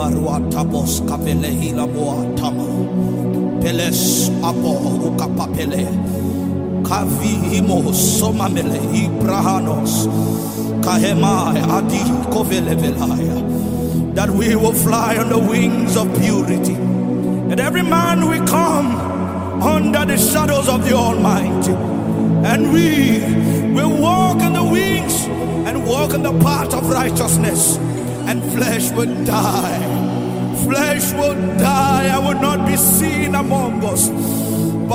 Imbaruata bos kavele hila boatama. Peles abo ukapapele. Kavi imo somamele ibrahanos. Adi kovele velaya. That we will fly on the wings of purity. That every man will come under the shadows of the Almighty. And we will walk in the wings and walk in the path of righteousness. And flesh will die. Flesh will die. I will not be seen among us. And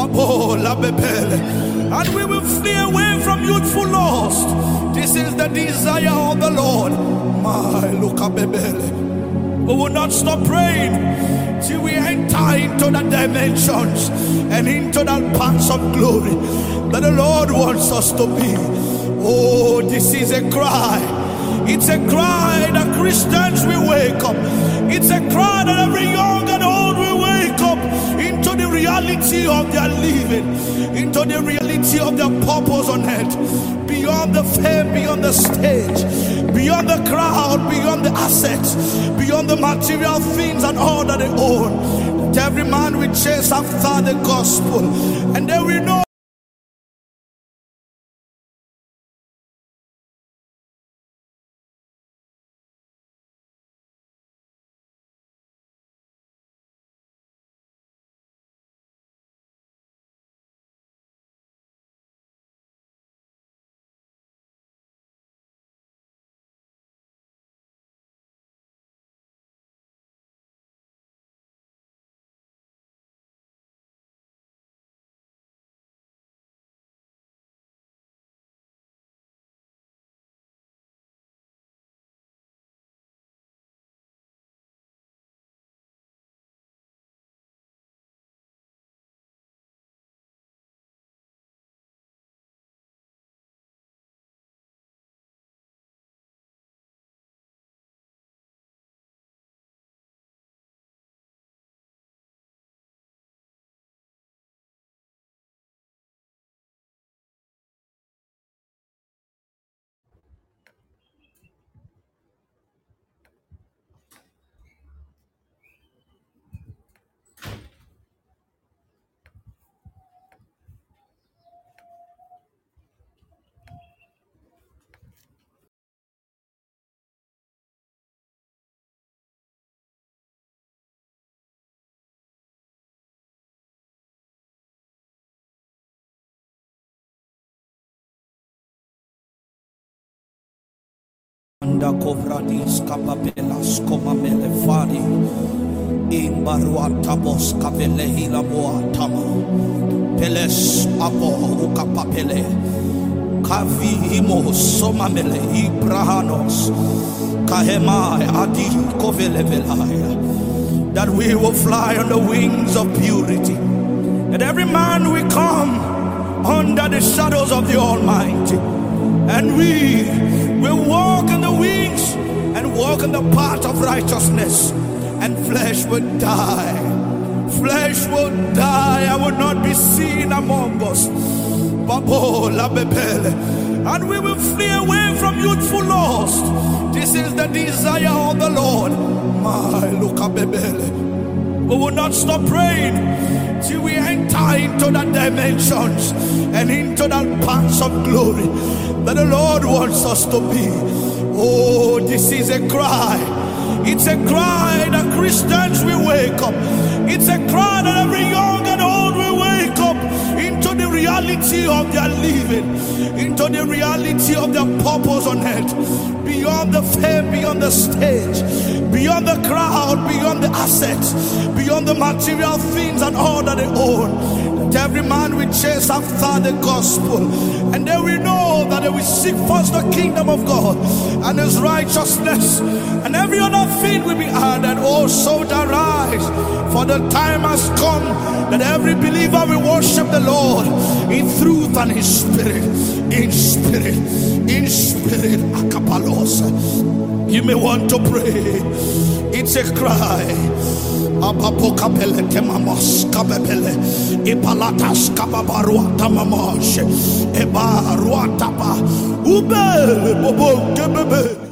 we will flee away from youthful lust. This is the desire of the Lord. My. We will not stop praying till we enter into the dimensions and into that paths of glory that the Lord wants us to be. Oh, this is a cry. It's a cry that Christians will wake up. It's a cry that every young and old will wake up into the reality of their living, into the reality of their purpose on earth, beyond the fame, beyond the stage, beyond the crowd, beyond the assets, beyond the material things and all that they own. Every man will chase after the gospel, and they will know. Fari. Hila. Peles ukapapele. Kavi imo somamele ibrahanos. Adi kovele velaya. That we will fly on the wings of purity. That every man will come under the shadows of the Almighty. Of righteousness. And flesh will die. Flesh will die. I will not be seen among us. And we will flee away from youthful lust. This is the desire of the Lord. My. We will not stop praying till we enter into the dimensions and into that paths of glory that the Lord wants us to be. Oh, this is a cry. It's a cry that Christians will wake up. It's a cry that every young and old will wake up into the reality of their living, into the reality of their purpose on earth, beyond the fame, beyond the stage, beyond the crowd, beyond the assets, beyond the material things and all that they own. That every man will chase after the gospel, and they will know that they will seek first the kingdom of God and His righteousness, and every other thing will be added. Oh, also, to rise, for the time has come that every believer will worship the Lord in truth and in spirit, in spirit, in spirit. Akapalos. You may want to pray. It's a cry. Abapokapele temamos kabebele ipalatas kababarua tamamoshe eba ruatapa ubele bobo kebebe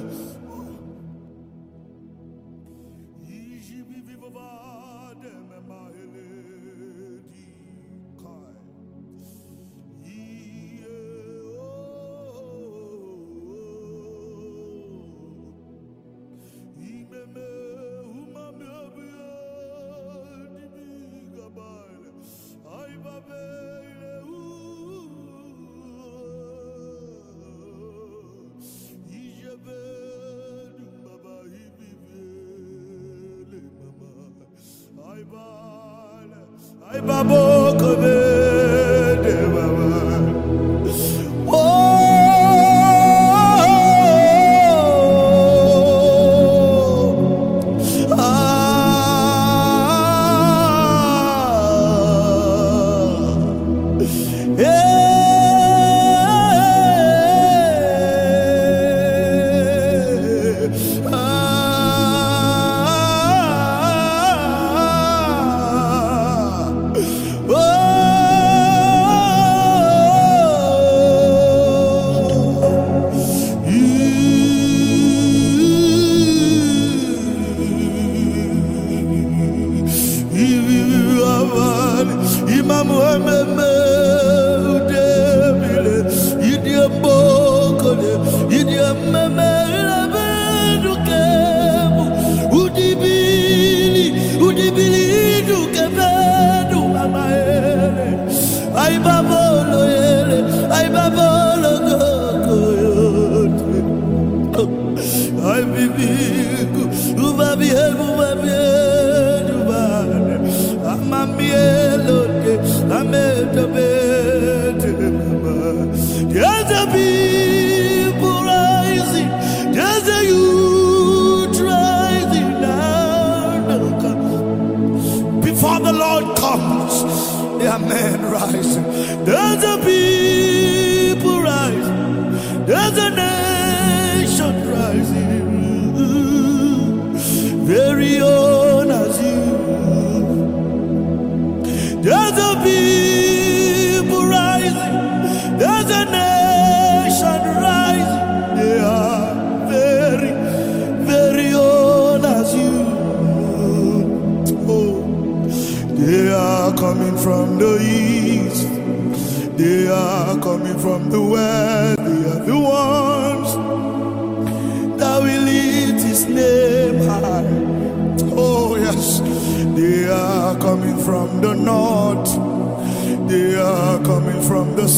There's a beat.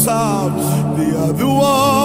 sound, the other one.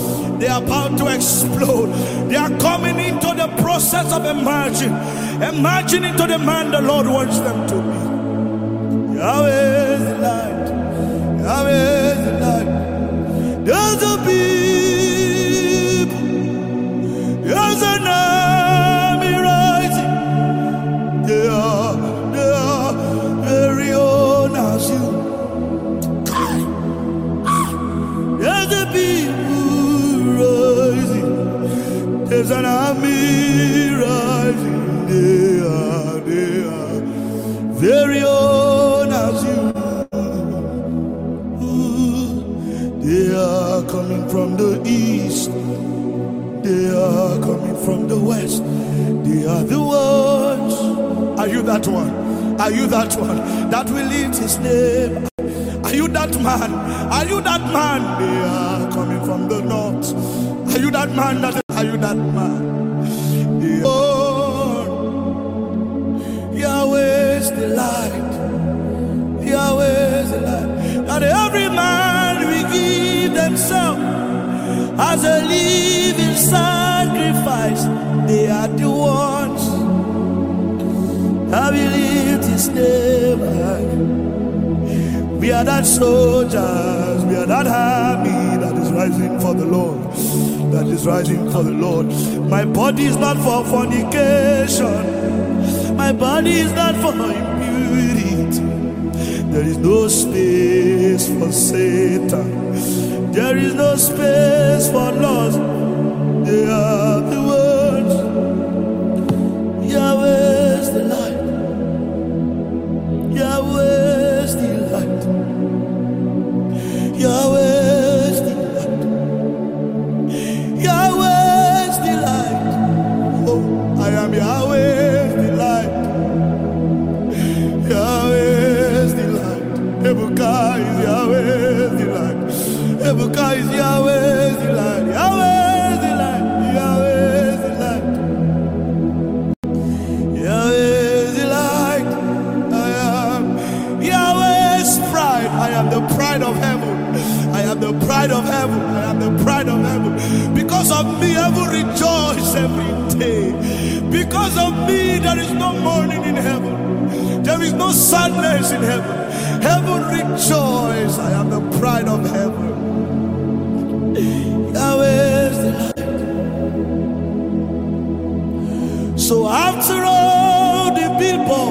They are about to explode. They are coming into the process of emerging, emerging into the man the Lord wants them to be. Yahweh is the light. Yahweh is the light. There's a people. There's rising. They are, they are very own as you. They are coming from the east. They are coming from the west. They are the ones. Are you that one? Are you that one that will lift his name? Are you that man? Are you that man? They are coming from the north. Are you that man? That soldiers, we are that army that is is rising for the Lord. That is rising for the Lord. My body is not for fornication. My body is not for impurity. There is no space for Satan. There is no space for lust. They are Yahweh's light. Yahweh's light. Yahweh's light. Yahweh's light. I am Yahweh's pride. I am the pride of heaven. I am the pride of heaven. I am the pride of heaven. Because of me, heaven rejoice every day. Because of me, there is no mourning in heaven. There is no sadness in heaven. Heaven rejoice. I am the pride of heaven. The light. So after all the people,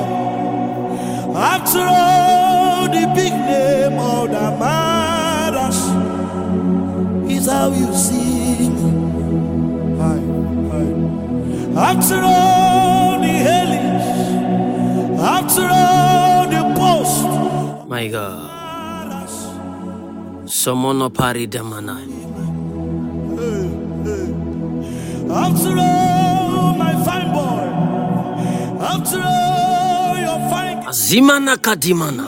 after all the big name, all that matters is how you. Hi, hi. After all the hailings, after all the posts, My God. Somono pari demana. After all my fine boy, after all your fine Azimana kadimana.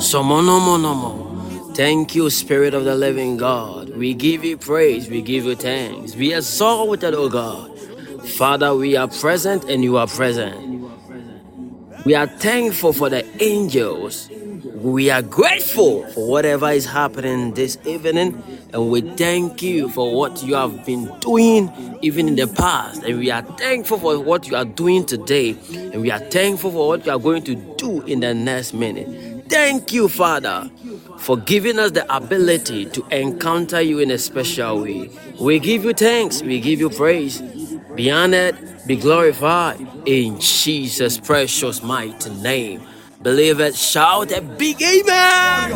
Somono monomo. Thank you, Spirit of the Living God. We give you praise. We give you thanks. We are exalted, O God. Father, we are present and you are present. We are thankful for the angels. We are grateful for whatever is happening this evening. And we thank you for what you have been doing even in the past. And we are thankful for what you are doing today. And we are thankful for what you are going to do in the next minute. Thank you, Father, for giving us the ability to encounter you in a special way. We give you thanks. We give you praise. Be honored, be glorified in Jesus' precious mighty name. Believe it, shout a big amen.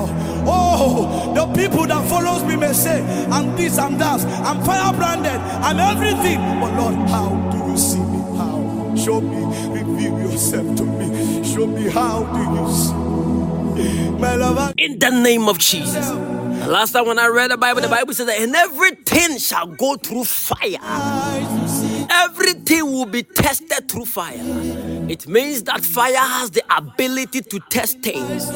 Oh, the people that follows me may say, I'm this, I'm that, I'm firebranded, I'm everything. But Lord, how do you see me? How? Show me, reveal yourself to me. Show me how do you see. My lover, In the name of Jesus. The last time when I read the Bible, the Bible says that and everything shall go through fire. Everything will be tested through fire. It means that fire has the ability to test things.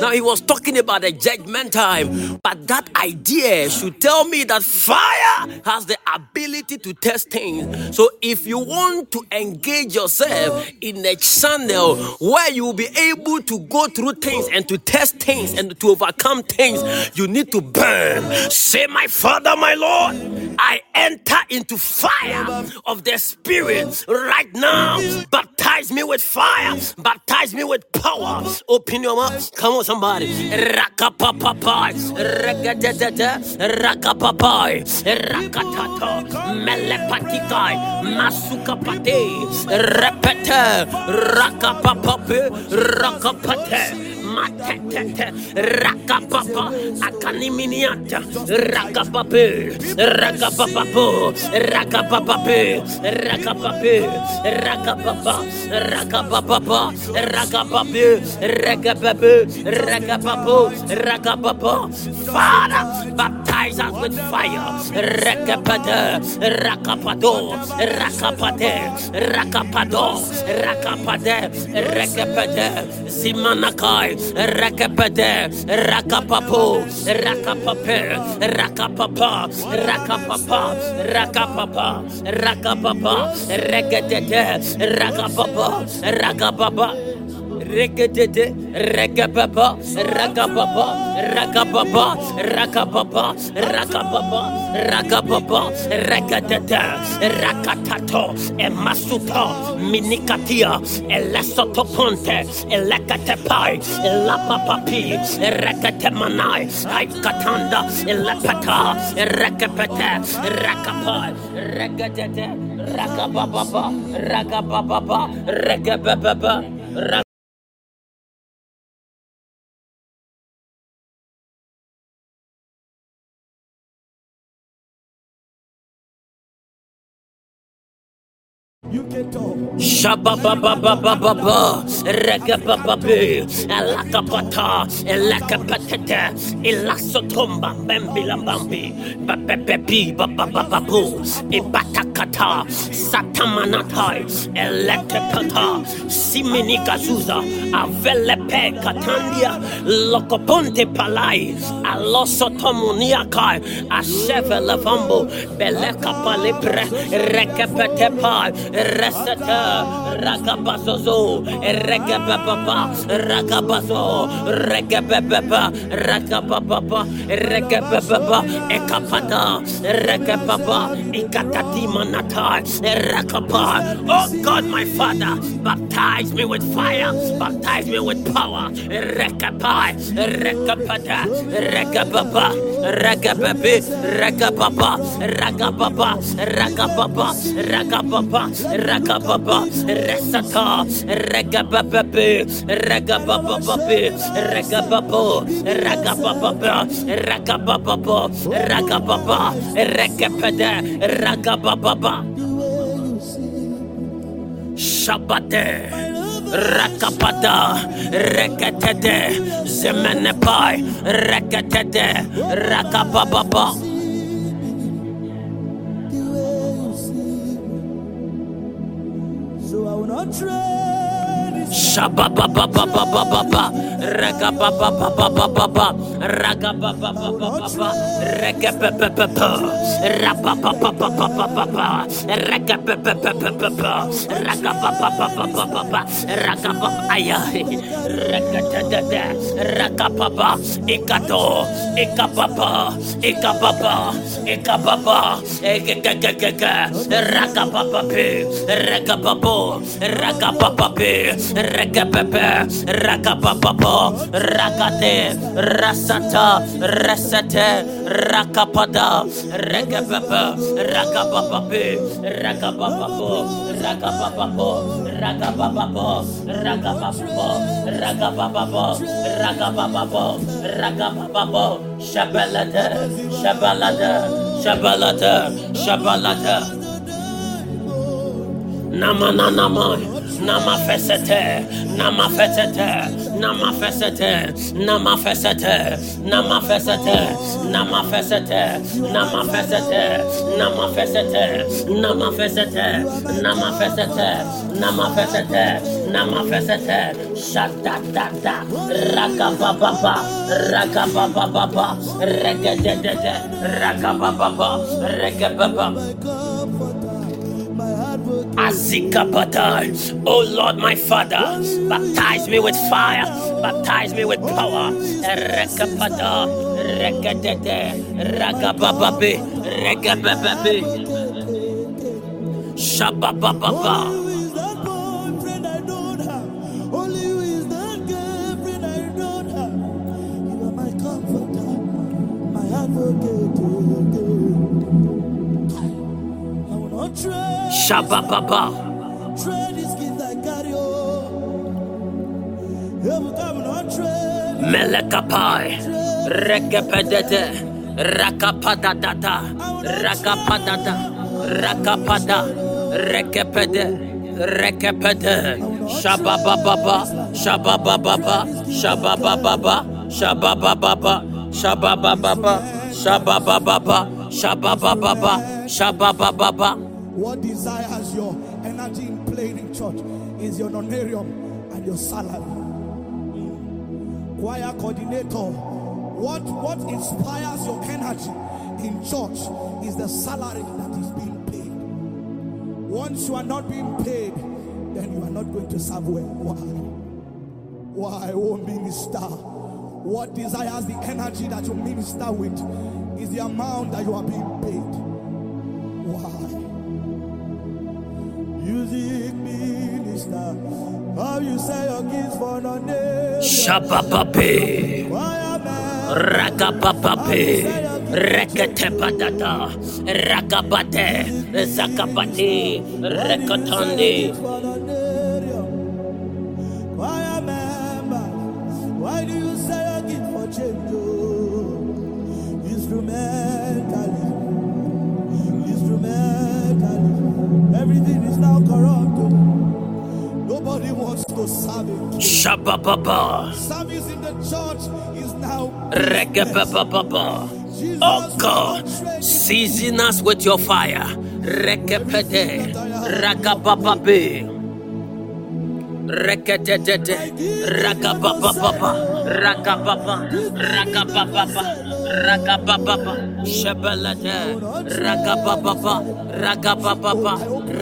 Now he was talking about the judgment time, but that idea should tell me that fire has the ability to test things. So if you want to engage yourself in a channel where you will be able to go through things and to test things and to overcome things, you need to burn. Say, my Father, my Lord, I enter into fire of the Spirit right now. Baptize me with fire. Baptize me with power. Open your mouth. Come on, somebody. Rakapapapai. Regadadada. Rakapapai. Rakatata. Melepatikai. Masukapate. Repete. Rakapapape. Rakapate. Matetete, rakapapa, akaniminianta, rakapape, rakapapapo, rakapapape, rakapape, rakapapa, rakapapapa, rakapape, rakapape, rakapapo, rakapapa. Father, baptize us with fire. Rakapata, rakapado, rakapate, rakapado, rakapade, rakapade, zimanakai, rakapade, rakapapo, rakapape, rakapapa, rakapapa, rakapapa, rakapapa, regadete, rakapapa, rakapapa. Rekedede, Regababa, Ragababa, Ragababa, Ragababa, Ragababa, Ragababa, Rekedede, Rakatato, Emasuto, Minikatia, Elesotoponte, Elekatepai, Elapapapi, Reketemanai, Aikatanda, Elepata, Rekepete, Rekapai, Rekedede, Ragababa, Ragababa, Ragababa, Ragababa, Shababababababa, regabababe, alakapata, elakapatete, ilasotomba, bambilambambi, babebebi, babababu, ibatakata, satamanatai, elekepata, siminikazuza, avelepe katandia, lokoponte palai, alosotomuniakai, ashevelevambo, belekapalipre, rekepetepai, Rasata Rakabasozo. Rekababa Rakabaso. Rekababa Rakababa Rekababa Ekapata. Rekababa Ikatati Manata. Rakaba Oh God my Father baptize me with fire. Baptize me with power. Rekaba Rekabata Rekababa Rakababe Rakababa Rakababa Rakababa Rakababa Ragababa, Resata, Ragabababe, Ragabababe, Ragababo, Ragabababa, Ragabababo, Ragababa, Ragabada, Ragabababa. Shabate. Rakapada, Rekatede, Zemenepai, Rekatede, Rakabababa. a. Rakababa. So I will not trade this Shabababababababa, ragababababababa, ragabababababa, regababababa, rababababababa, regabababababa, ragabababababa, ragabab- Aya, regatadada, ragababa, ikato, ikababa, ikababa, ikababa, egegegege, ragabababe, regababo, ragabababe, regababe, ragabababo, ragade, rasata, resete, rakapada, regababa, ragabababe, ragabababo, ragabababo, ragabababo, ragabababo, ragabababo, regapepe, ragapapapo, ragade, rasanta, resete, rakapada, raka ragapapapi, ragapapapo, ragapapapo, ragapapapo, ragapapapo, ragapapapo, ragapapapo, ragapapapo, shabalada, shabalada, shabalada, nama na namai nama fesete, nama fesete, nama fesete, nama fesete, nama fesete, nama fesete, shadadada, ragabababa, ragabababa, regedede, ragabababa, regababa. Azikapadai. Oh Lord, my Father, baptize me with fire, baptize me with power. Rekapada, rekadede, ragabababe, regabababe. Shababababa. Trade. Melekapai. Rekapedete. Rakapadadada. Rakapadada. Rakapada. Rekapede. Rekapede. Shabababa. Shabababa. Shabababa. Shabababa. Shabababa. Shabababa. Shabababa. Shabababa. What desires your energy in playing in church is your honorarium and your salary. Choir coordinator. What what inspires your energy in church is the salary that is being paid. Once you are not being paid, then you are not going to serve well. Why? Why, oh minister? What desires the energy that you minister with is the amount that you are being paid. Why? Music minister, how you say your kids for no name. Shapapape, rakapapape. Rekete patata, rakabate, zakabate, rekotondi, Shabababa. Service in the church now. Oh God, season us with your fire. Rekepede. Ragabababe. Rekatete, Rakababa, Rakababa, Rakababa, Rakababa, Shabalata, Rakababa, Rakababa,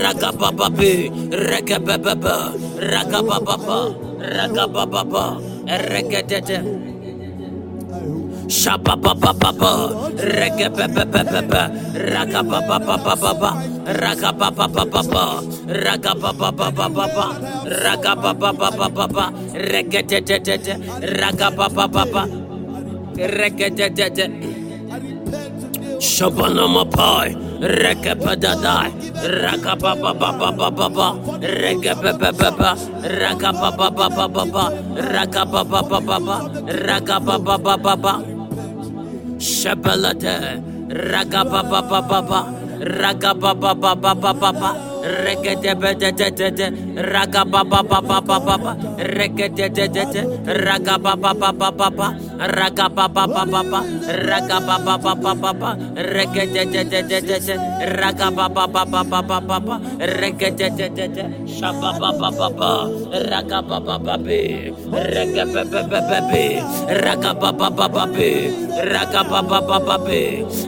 Rakabababi, Rakababa, Rakababa, Rakababa, Rekatete. Shaba ba ba ba ba, rega ba ba ba ba ba, raga ba ba ba ba ba ba, raga ba ba ba ba ba, raga ba ba ba ba ba ba, raga ba ba ba ba ba ba, te te te te, raga ba ba ba ba, te. Te te. Ba da da, raga ba ba ba ba ba ba ba, rega ba ba ba ba, raga ba ba ba ba ba ba, raga ba ba ba ba ba, raga ba ba ba ba ba. Shabalada Ragababa Baba Ragababa Baba Baba raga ba ba ba ba ba ba ba raga ba ba ba ba ba ba raga ba ba ba ba ba raga ba ba ba ba ba ba raga raga ba ba ba ba ba ba ba ba raga shaba ba ba ba ba raga ba ba ba be raga ba ba ba ba be raga ba ba ba ba be raga ba ba ba ba be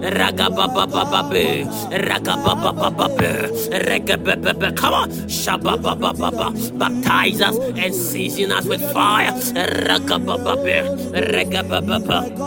raga ba ba ba ba be raga ba ba ba ba be raga Come on. Shabba Baptize us and season us with fire. Rakababa. Rakababa.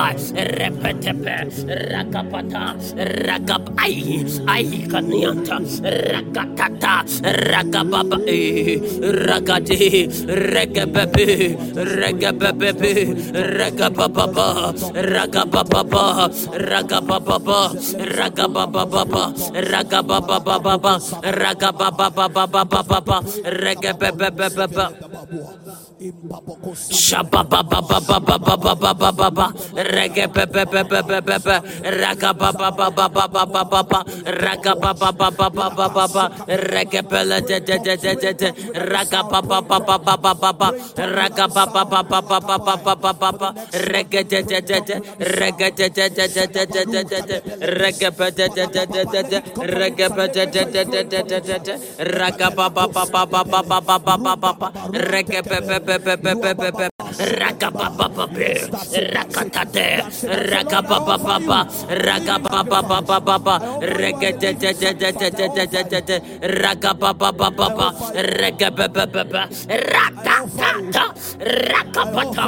Rakapata, Repetepe, Rakapata, Rakap, Ai, Ai, Kanyanta, Rakatata, Rakababa, Rakati, Rekabepe, Rekabepe, Rekababa, Rakababa, Rakababa, Rakababa, Rakababa, Rakababa, Rakababa, Rekabebe, Shaba ba ba ba ba ba ba ba ba ba ba ba Reggae Rakatate, Rakababa, Rakababa, Regatate, Rakababa, Regababa, Rakatata, Rakapata,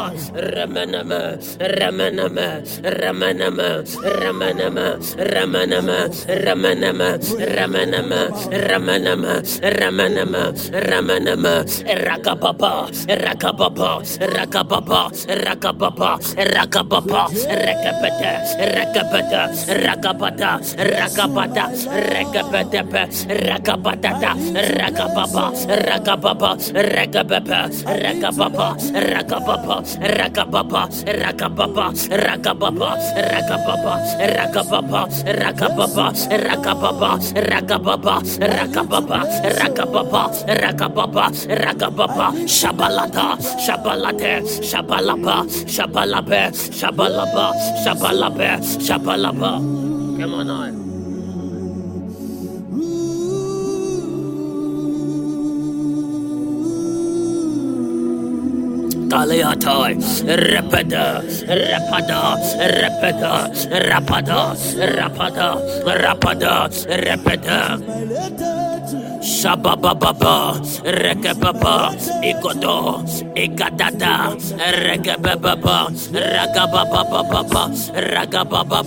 Ramanama, Ramanama, Ramanama, Ramanama, Ramanama, Ramanama, Ramanama, Ramanama, Ramanama, Ramanama, Rakababa, Rakababa, rakababa, rakababa, rakababa, rakababa, rekabata, rakabata, rakabata, rakabata, rekabatepe, rakabatata, rakababa, rakababa, rekabepe, rakababa, rakababa, rakababa, rakababa, rakababa, rakababa, rakababa, rakababa, rakababa, rakababa, rakababa, rakababa, rakababa, rakababa, shabalata. Shabalate, Shabalaba, Shabalabe, Shabalaba, Shabalabe, Shabalaba. Come on on. Kaleatai, Repeda, Rapada, Repeda, Rapada, Rapada, Rapada, Repeda. Shabababa, Rekababa, Ikodo, Ikadada, Rekababa, Ragababa, Ragababa,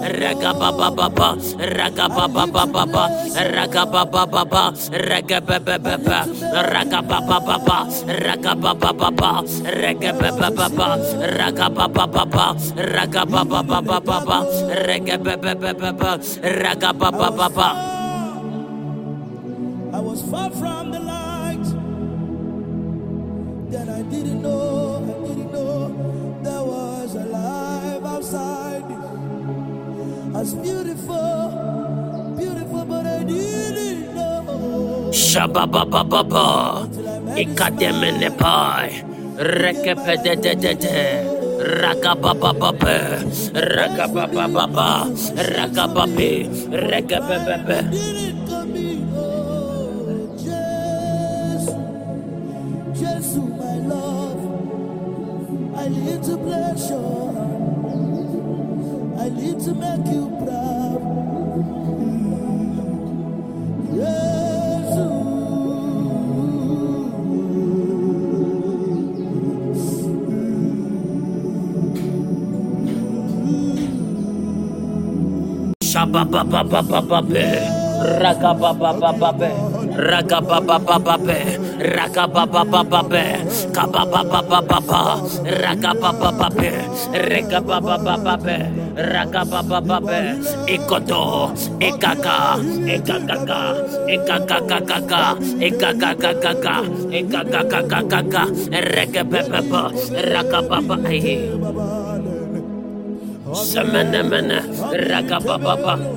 Ragababa, Ragababa, Ragababa, Ragababa, Ragababa, Ragababa, Ragababa, Ragababa, Ragababa, Ragababa, Ragababa, I was far from the light. Then I didn't know, I didn't know there was a life outside. As beautiful, beautiful, but I didn't know. Shababababa, to my love. I need to bless you. I need to make you proud. Mm. Yeah. Shabba ba ba ba ba ba Ragababababe, ragababababe, ragababababe, kabababababa, ragababababe, ragababababe, ragababababe, ikoto, ekaka, ekakaka, ekakakakaka, ekakakakaka. Semene mene, ragabababa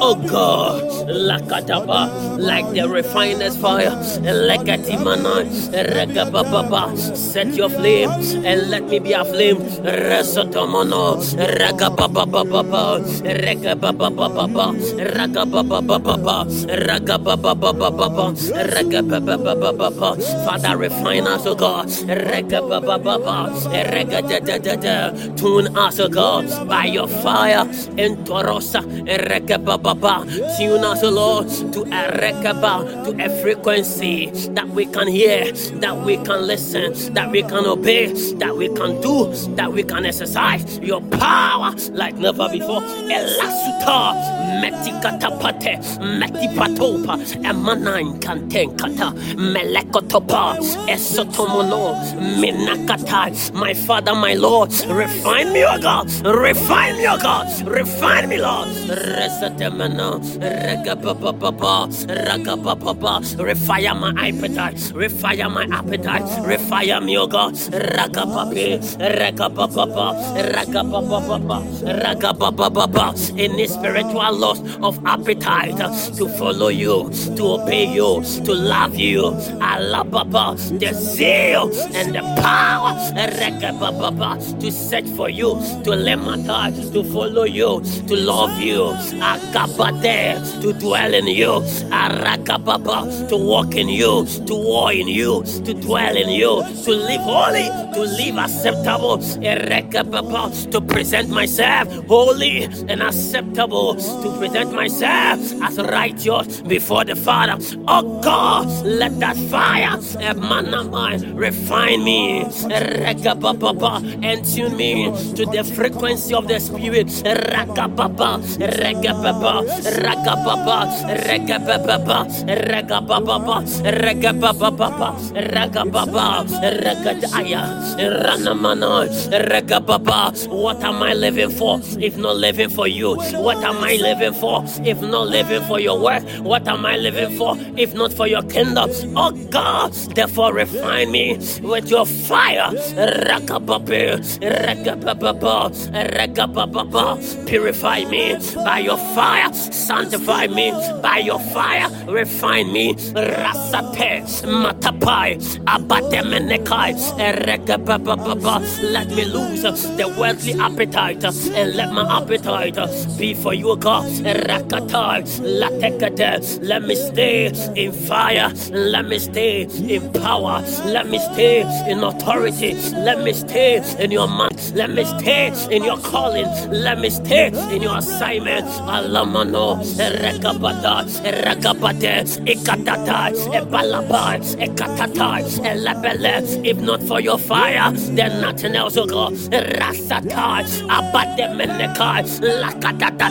oh God, Lakataba, like the refiner's fire, Lekatimana, Ragababa, set your flame and let me be a flame, Resotomono, Ragababa, Ragababa, Ragababa, Ragababa, Ragababa, Father, refine us, oh God, Ragababa, Ragababa, tune us, oh God, by your fire, Entorosa, Ragababa, tune us, Lord, to a rekaba, to a frequency that we can hear, that we can listen, that we can obey, that we can do, that we can exercise your power like never before. Elasuta, metikatapate, metipatopa, emanain kantenkata, melekotopa, esotomono, Minakata. My Father, my Lord, refine me, O God, refine me, O God, refine me, Lord. Resetemena, regabababa, ragabababa, refire my appetite, refire my appetite, refire me, O God, ragababe, ragabababa, ragabababa, ragabababa, any spiritual loss of appetite to follow you, to obey you, to love you, alababa, the zeal and the power, ragabababa, to search for you, to lemata, to follow you, to love you, akabade, to dwell in you, arakababa, to walk in you, to war in you, to dwell in you, to live holy, to live acceptable, erekababa, to present myself holy and acceptable, to present myself as righteous before the Father. Oh God, let that fire, emanamai, refine me, erekababa, and tune me to the frequency frequency of the spirit. Rakababa, Regababa, Ragababa, Regababa, Regababa, Regababa, Ragababa, Regadaya, Ranamano, Regababa. What am I living for if not living for you? What am I living for if not living for your work? What am I living for if not for your kingdom? Oh God, therefore refine me with your fire. Purify me by your fire, sanctify me by your fire, refine me. Rasate, matapai, abademenekai, let me lose the worldly appetite and let my appetite be for you, God. Let me stay in fire, let me stay in power, let me stay in authority, let me stay in your mind, let me stay in your calling, let me stay in your assignment. Alamano, Rekabata, Rekabate, Ekatata, Ebalaba, Ekatata, Elabele. If not for your fire, then nothing else will go. Rasata, Abate Menekai, Lakatata,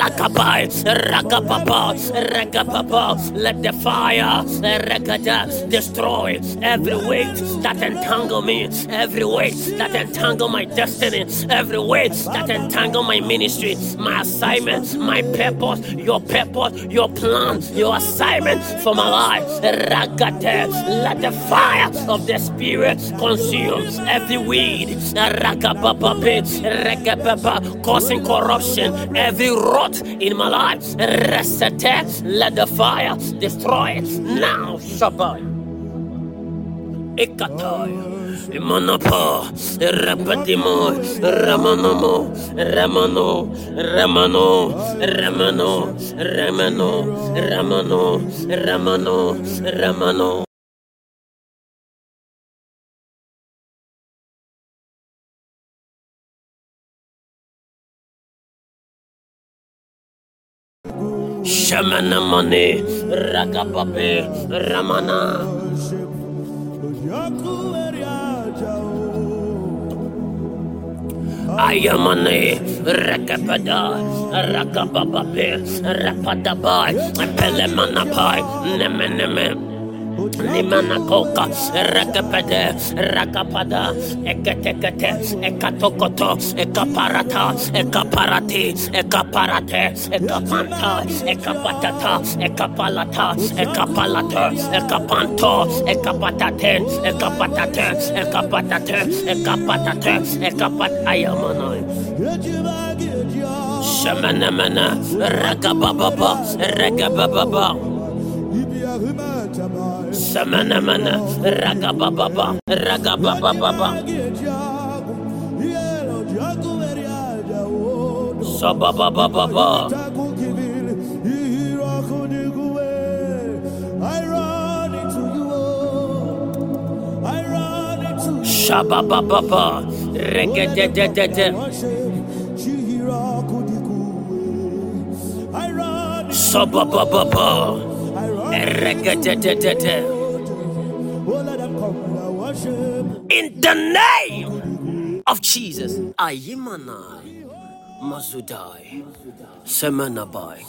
Lakabai, Rakapapa, Rekapapa. Let the fire, Rekata, destroy every weight that entangle me, every weight that entangle my destiny, every weight that entangle my ministry, my assignment, my purpose, your purpose, your plan, your assignment for my life. Ragate, let the fire of the Spirit consume every weed, causing corruption, every rot in my life. Resete, let the fire destroy it now. Shabbat. Ekatai. Manapa, Rapatimo, Ramanomo, Ramano, Ramano, Ramano, Ramano, Ramano, Ramano, Ramano. Shamana Mane, Ragapape, Ramana. Ayamane, Rakapada, Rakapapape, Rapadabai, Pelemanapai, Nemeneme. Limanakoka, Rakapade, Rakapada, Ekatekate, Ekatokoto, Ekaparata, Ekaparati, Ekaparate, Ekapanta, Ekapatata, Ekapalata, Ekapalata, Ekapanto, Ekapatate, Ekapatate, Ekapatate, Ekapatate, Ekapat Ayamanoi. Shamanamana, Ragababa, Ragababa. Samanamana, Ragababa, Ragababa, Sabababa. Shabababa, Regededede. Sabababa. In the name of Jesus, Ayimana Mazudai Semanabai.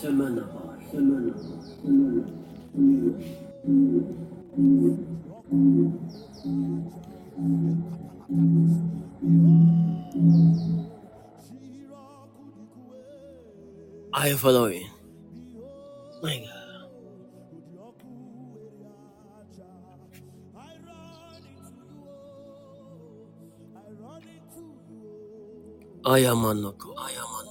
Are you following? My God. 謝んのか。謝ん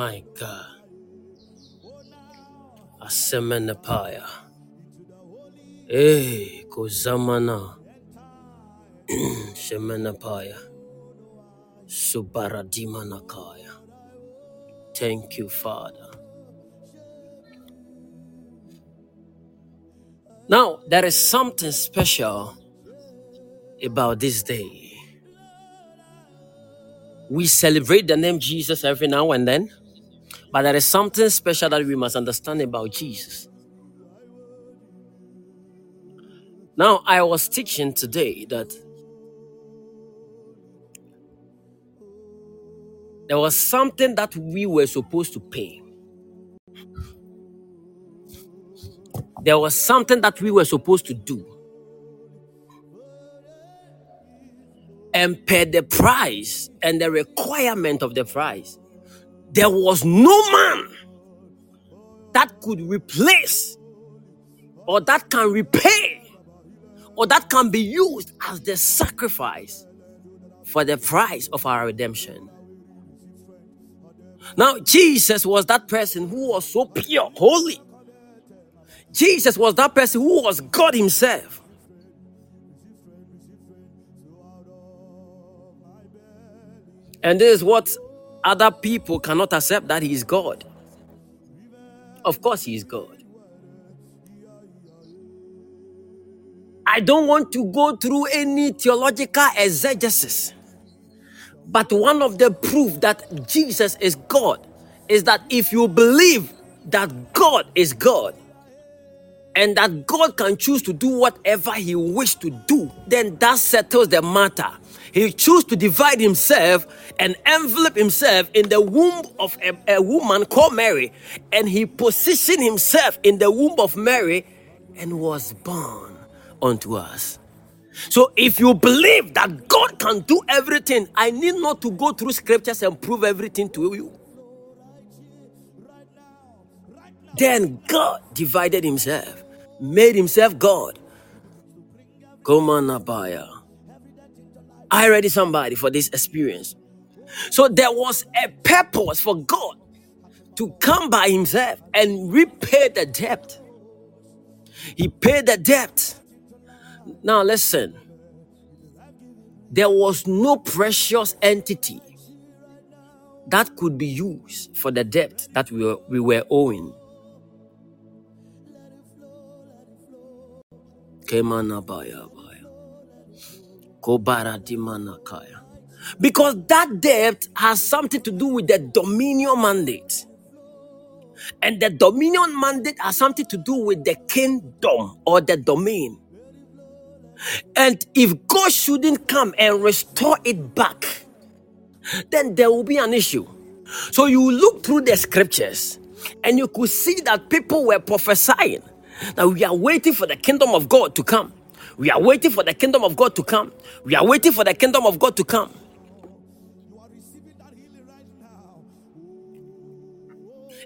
My God. Asemenepaya. Eh, Kozamana. Shemenepaya. Subaradimanakaya. Thank you, Father. Now, there is something special about this day. We celebrate the name Jesus every now and then, but there is something special that we must understand about Jesus. Now, I was teaching today that there was something that we were supposed to pay. There was something that we were supposed to do. And pay the price and the requirement of the price, there was no man that could replace or that can repay or that can be used as the sacrifice for the price of our redemption. Now, Jesus was that person who was so pure, holy. Jesus was that person who was God Himself. And this is what other people cannot accept that He is God. Of course, He is God. I don't want to go through any theological exegesis. But one of the proof that Jesus is God is that if you believe that God is God and that God can choose to do whatever he wishes to do, then that settles the matter. He chose to divide himself and envelop himself in the womb of a, a woman called Mary, and he positioned himself in the womb of Mary and was born unto us. So if you believe that God can do everything, I need not to go through scriptures and prove everything to you. Then God divided himself, made himself God. Come on, Abaya. I ready somebody for this experience. So there was a purpose for God to come by himself and repay the debt. He paid the debt. Now listen. There was no precious entity that could be used for the debt that we were, we were owing. Because that debt has something to do with the dominion mandate. And the dominion mandate has something to do with the kingdom or the domain. And if God shouldn't come and restore it back, then there will be an issue. So you look through the scriptures and you could see that people were prophesying that we are waiting for the kingdom of God to come. We are waiting for the kingdom of God to come. We are waiting for the kingdom of God to come.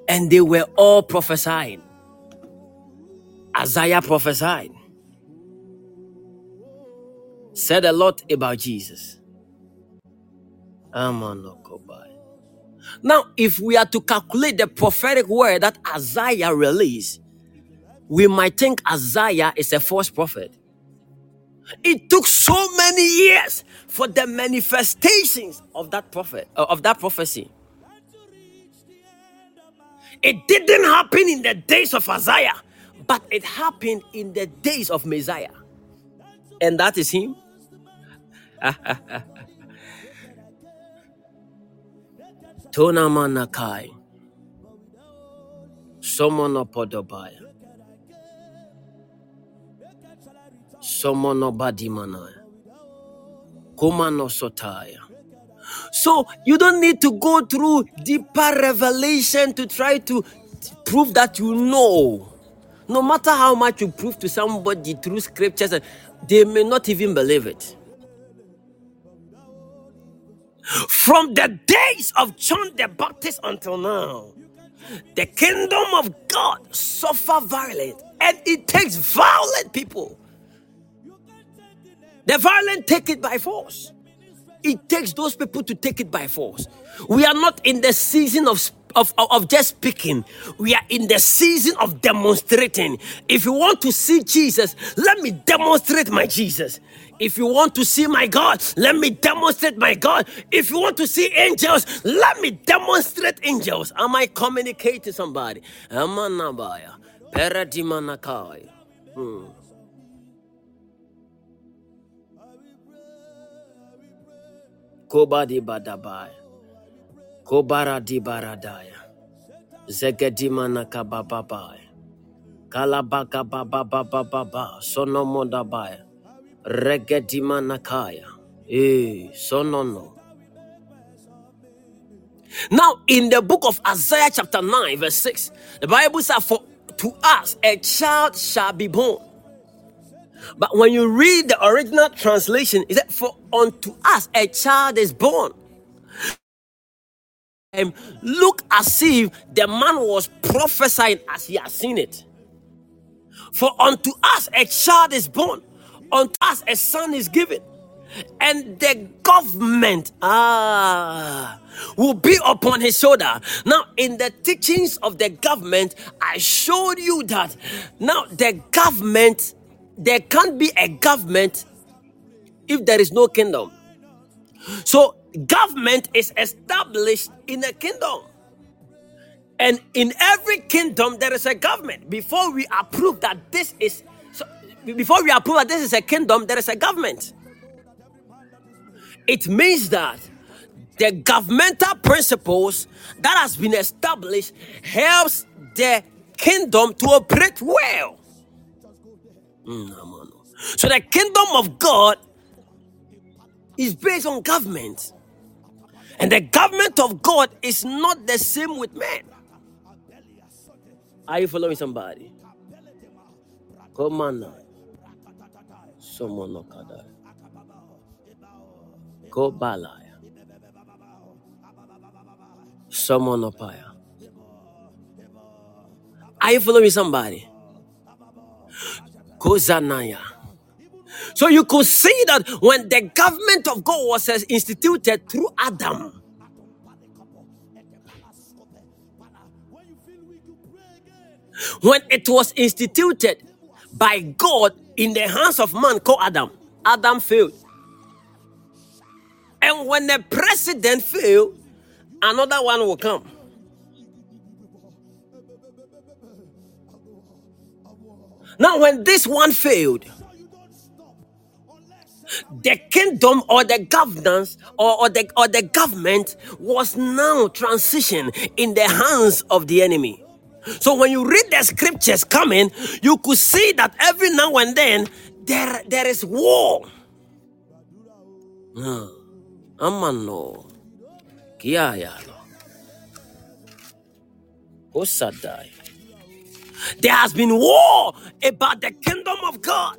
And they were all prophesying. Isaiah prophesied, said a lot about Jesus. Now, if we are to calculate the prophetic word that Isaiah released, we might think Isaiah is a false prophet. It took so many years for the manifestations of that prophet uh, of that prophecy. It didn't happen in the days of Isaiah, but it happened in the days of Messiah. And that is him. Tona manakai. Somono Somono badimanaya. Kumano sotaya. So you don't need to go through deeper revelation to try to prove that you know. No matter how much you prove to somebody through scriptures, they may not even believe it. From the days of John the Baptist until now, the kingdom of God suffer violence and it takes violent people. The violent take it by force. It takes those people to take it by force. We are not in the season of of, of, just speaking. We are in the season of demonstrating. If you want to see Jesus, let me demonstrate my Jesus. If you want to see my God, let me demonstrate my God. If you want to see angels, let me demonstrate angels. Am I communicating somebody? Amanabaya. Peradimanakai. Hmm. Kobadi badabai. Kobara di baradaya. Zegedimana kabababai. Kalabaka bababababa. Sonomodabaya. Regedimanakaya. Eh, sonono. Now, in the book of Isaiah, chapter 9, verse 6, the Bible says, For to us a child shall be born. But when you read the original translation, it said, For unto us a child is born. And look as if the man was prophesying as he had seen it. For unto us a child is born, unto us a son is given, and the government ah will be upon his shoulder. Now, in the teachings of the government, I showed you that now the government there can't be a government if there is no kingdom. So, government is established in a kingdom. And in every kingdom, there is a government. Before we approve that this is, so before we approve that this is a kingdom, there is a government. It means that the governmental principles that has been established helps the kingdom to operate well. Mm, so the kingdom of God is based on government. And the government of God is not the same with men. Are you following somebody? Come on now. Someone no kada. Go balaya. Someone no paya. Are you following somebody? Kozanaya. So you could see that when the government of God was uh, instituted through Adam, when it was instituted by God in the hands of man called Adam, Adam failed. And when the president failed, another one will come. Now, when this one failed, the kingdom or the governance or, or the or the government was now transition in the hands of the enemy. So when you read the scriptures coming, you could see that every now and then there there is war. Ah, Amano. Kiayalo. Osadai. There has been war about the kingdom of God.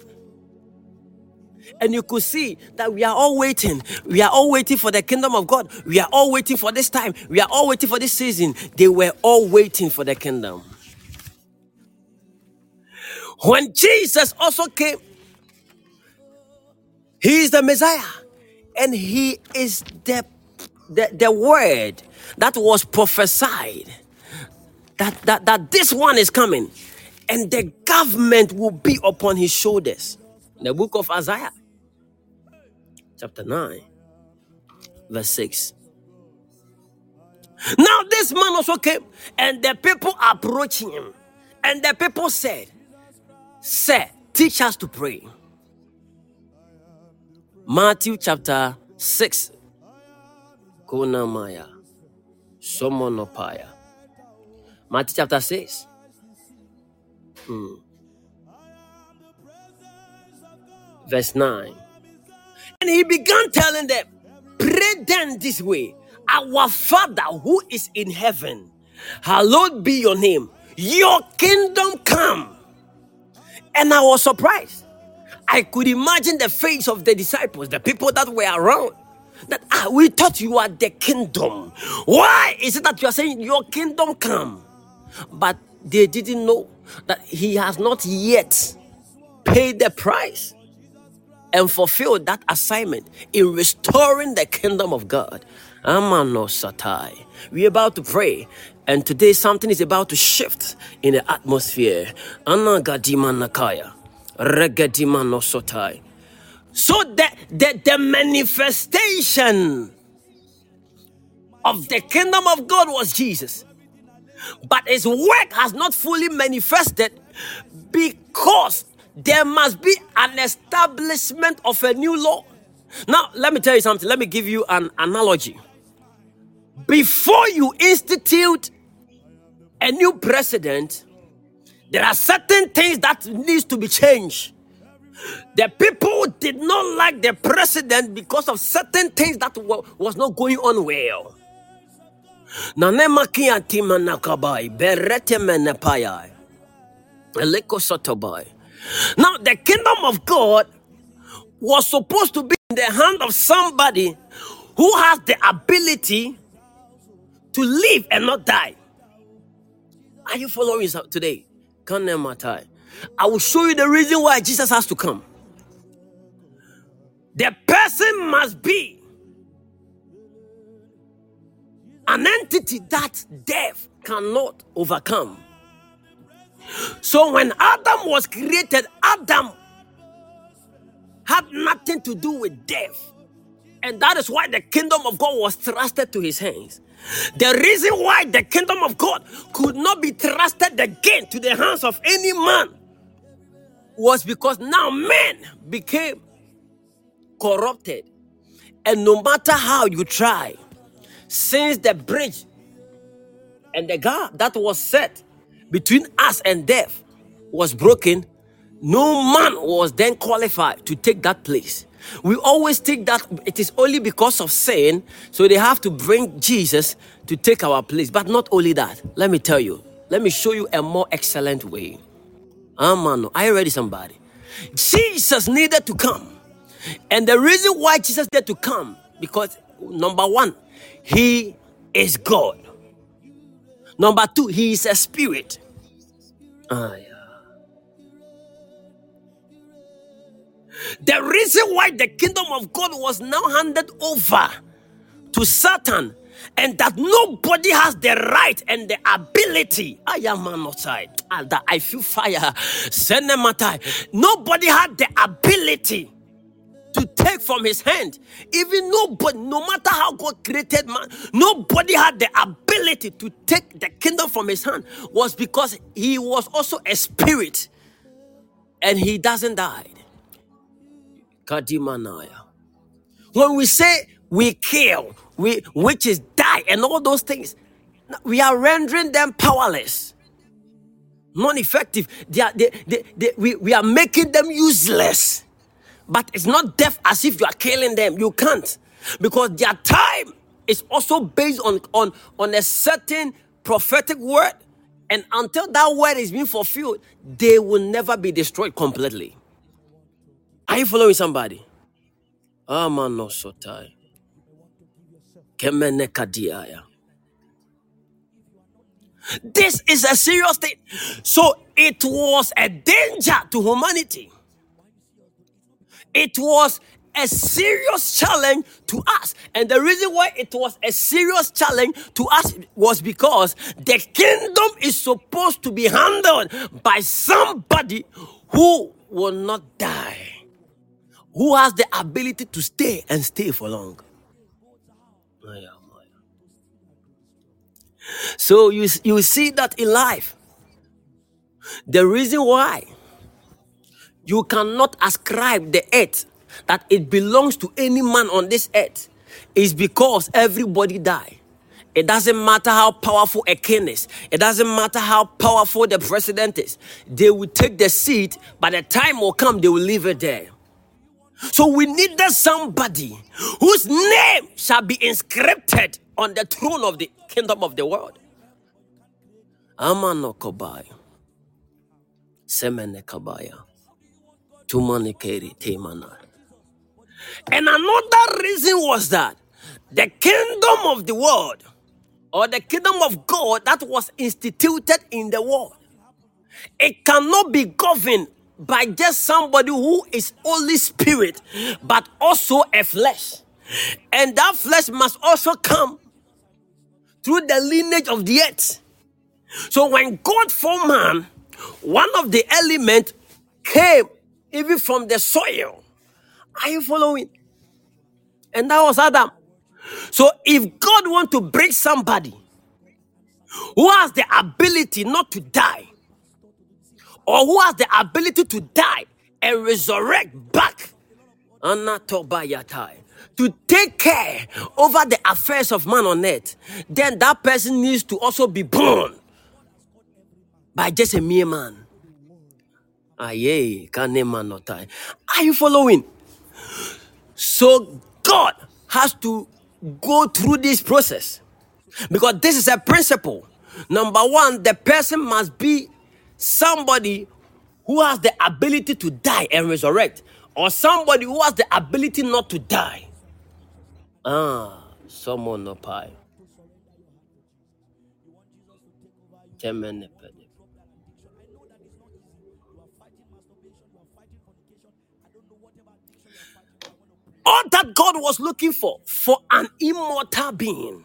And you could see that we are all waiting. We are all waiting for the kingdom of God. We are all waiting for this time. We are all waiting for this season. They were all waiting for the kingdom. When Jesus also came, He is the Messiah. And He is the, the, the word that was prophesied that, that, that this one is coming and the government will be upon his shoulders. The book of Isaiah, chapter 9, verse 6. Now, this man also came, and the people approaching him, and the people said, Sir, teach us to pray. Matthew chapter 6. Konamaya. Somonopaya. Matthew chapter 6. Hmm. Verse 9. And he began telling them, Pray then this way Our Father who is in heaven, hallowed be your name, your kingdom come. And I was surprised. I could imagine the face of the disciples, the people that were around. That ah, we thought you are the kingdom. Why is it that you are saying your kingdom come? But they didn't know that he has not yet paid the price and fulfilled that assignment in restoring the kingdom of God. Amano. We're about to pray, and today something is about to shift in the atmosphere. Anagadima Nakaya. Regadima no Sotai. So the, the, the manifestation of the kingdom of God was Jesus. But his work has not fully manifested because there must be an establishment of a new law. Now, let me tell you something. Let me give you an analogy. Before you institute a new president, there are certain things that needs to be changed. The people did not like the president because of certain things that wa- was not going on well. Nanema kiantima nakabai, berete menepayai, eleko sotobai. Now, the kingdom of God was supposed to be in the hand of somebody who has the ability to live and not die. Are you following us today? Kanematai. I will show you the reason why Jesus has to come. The person must be an entity that death cannot overcome. So when Adam was created, Adam had nothing to do with death. And that is why the kingdom of God was trusted to his hands. The reason why the kingdom of God could not be trusted again to the hands of any man was because now men became corrupted. And no matter how you try, since the bridge and the gap that was set between us and death was broken, no man was then qualified to take that place. We always think that it is only because of sin, so they have to bring Jesus to take our place. But not only that, let me tell you, let me show you a more excellent way. Ah, Amen. Are you ready, somebody? Jesus needed to come. And the reason why Jesus needed to come, because number one, he is God. Number two, he is a spirit. Ah, yeah. The reason why the kingdom of God was now handed over to Satan and that nobody has the right and the ability. I am outside. I feel fire. Nobody had the ability to take from his hand. Even nobody, no matter how God created man, nobody had the ability to take the kingdom from his hand. Was because he was also a spirit and he doesn't die. Kadimanaya. When we say we kill, we which is die, and all those things, we are rendering them powerless, non-effective. They are, they, they, they, we, we are making them useless. But it's not death as if you are killing them. You can't. Because their time is also based on, on, on a certain prophetic word. And until that word is being fulfilled, they will never be destroyed completely. Are you following somebody? Amano sotai. Kemene kadiaya. This is a serious thing. So it was a danger to humanity. It was a serious challenge to us. And the reason why it was a serious challenge to us was because the kingdom is supposed to be handled by somebody who will not die, who has the ability to stay and stay for long. So you, you see that in life. The reason why you cannot ascribe the earth that it belongs to any man on this earth is because everybody die. It doesn't matter how powerful a king is. It doesn't matter how powerful the president is. They will take the seat, but the time will come, they will leave it there. So we needed somebody whose name shall be inscripted on the throne of the kingdom of the world. Amano Kobaya. And another reason was that the kingdom of the world or the kingdom of God that was instituted in the world, it cannot be governed by just somebody who is only spirit, but also a flesh. And that flesh must also come through the lineage of the earth. So when God formed man, one of the elements came even from the soil. Are you following? And that was Adam. So if God want to bring somebody who has the ability not to die, or who has the ability to die and resurrect back, to take care over the affairs of man on earth, then that person needs to also be born by just a mere man. Aye, kanema Are you following? So God has to go through this process because this is a principle. Number one, the person must be somebody who has the ability to die and resurrect, or somebody who has the ability not to die. Ah, someone no pie. All that God was looking for, for an immortal being.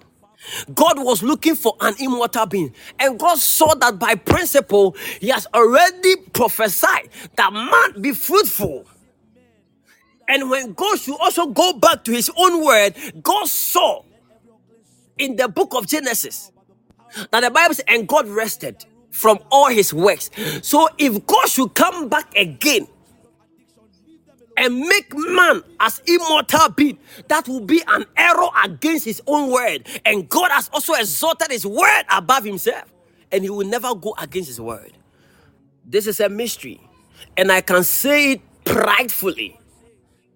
God was looking for an immortal being. And God saw that by principle, He has already prophesied that man be fruitful. And when God should also go back to His own word, God saw in the book of Genesis that the Bible says, and God rested from all His works. So if God should come back again, and make man as immortal being, that will be an error against his own word. And God has also exalted his word above himself, and he will never go against his word. This is a mystery, and I can say it pridefully.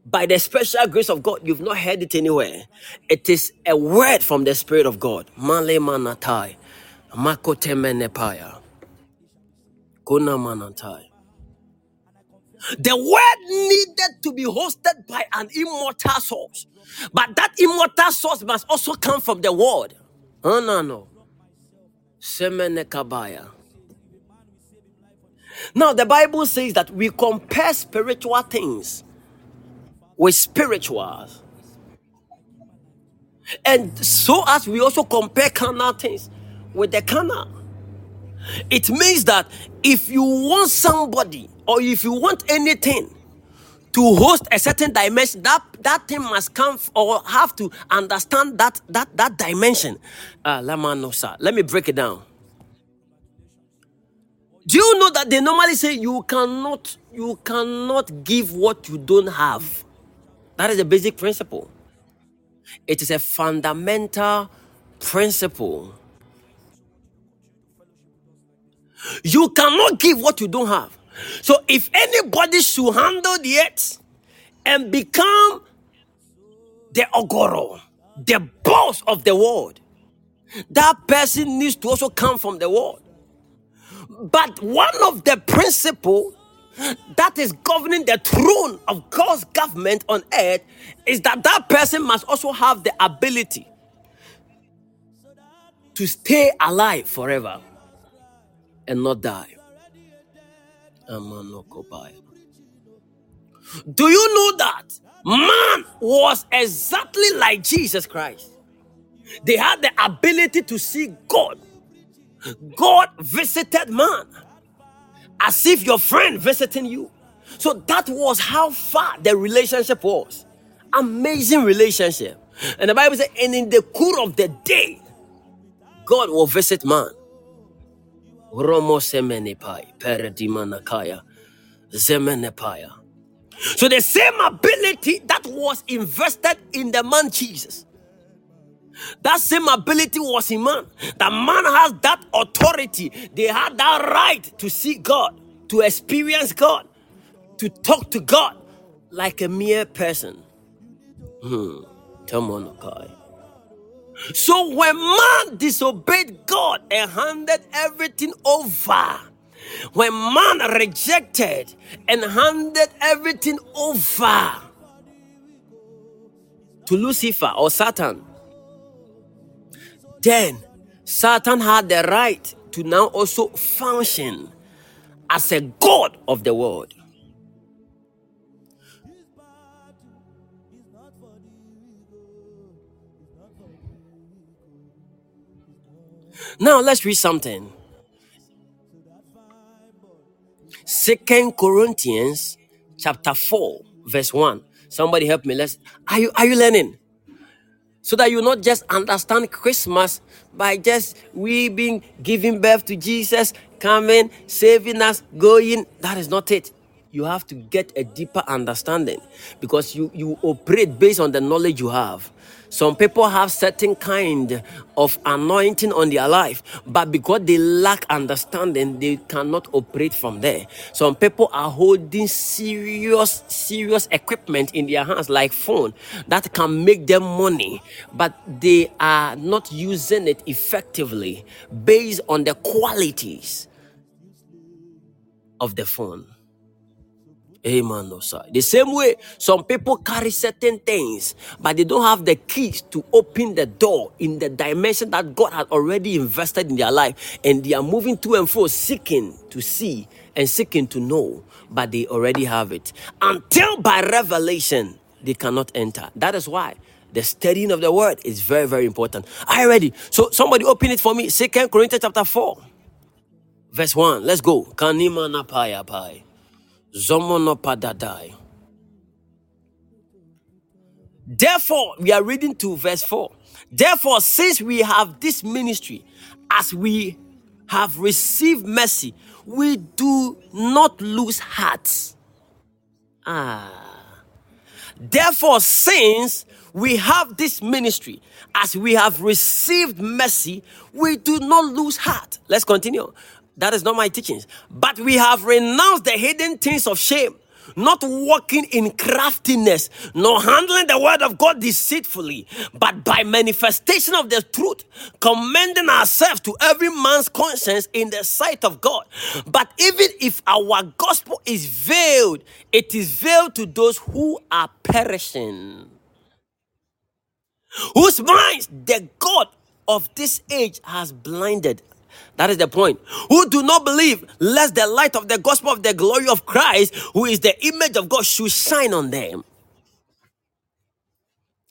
By the special grace of God, you've not heard it anywhere. It is a word from the Spirit of God. Manatai, kuna manatai. The word needed to be hosted by an immortal source. But that immortal source must also come from the word. Oh, no, no. Now, the Bible says that we compare spiritual things with spirituals. And so as we also compare carnal things with the carnal. It means that if you want somebody or if you want anything to host a certain dimension, that that thing must come or have to understand that that that dimension. Uh, let me break it down. Do you know that they normally say you cannot you cannot give what you don't have? That is a basic principle. It is a fundamental principle. You cannot give what you don't have. So if anybody should handle the earth and become the ogoro, the boss of the world, that person needs to also come from the world. But one of the principle that is governing the throne of God's government on earth is that that person must also have the ability to stay alive forever and not die. Do you know that man was exactly like Jesus Christ? They had the ability to see God. God visited man as if your friend visiting you. So that was how far the relationship was. Amazing relationship. And the Bible says, and in the cool of the day, God will visit man. Romo Semenepai, Peredimanakaya, Zemenepaya. So the same ability that was invested in the man Jesus, that same ability was in man. The man has that authority. They had that right to see God, to experience God, to talk to God like a mere person. Hmm. So when man disobeyed God and handed everything over, when man rejected and handed everything over to Lucifer or Satan, then Satan had the right to now also function as a god of the world. Now let's read something. Second Corinthians chapter 4, verse 1. Somebody help me. Let's are you are you learning? So that you not just understand Christmas by just we being giving birth to Jesus, coming, saving us, going. That is not it. You have to get a deeper understanding because you, you operate based on the knowledge you have. Some people have certain kind of anointing on their life, but because they lack understanding, they cannot operate from there. Some people are holding serious, serious equipment in their hands, like phone, that can make them money, but they are not using it effectively based on the qualities of the phone. Amen. No, sir. The same way, some people carry certain things, but they don't have the keys to open the door in the dimension that God had already invested in their life, and they are moving to and fro, seeking to see and seeking to know, but they already have it. Until by revelation, they cannot enter. That is why the studying of the word is very, very important. Are you ready? So somebody open it for me. Second Corinthians chapter 4, verse 1. Let's go. Kanima napaya pai. Zomonopadadai. Therefore, we are reading to verse 4. Therefore, since we have this ministry, as we have received mercy, we do not lose heart. Ah. Therefore, since we have this ministry, as we have received mercy, we do not lose heart. Let's continue. That is not my teachings. But we have renounced the hidden things of shame, not walking in craftiness, nor handling the word of God deceitfully, but by manifestation of the truth, commending ourselves to every man's conscience in the sight of God. But even if our gospel is veiled, it is veiled to those who are perishing, whose minds the God of this age has blinded. That is the point. Who do not believe, lest the light of the gospel of the glory of Christ, who is the image of God, should shine on them.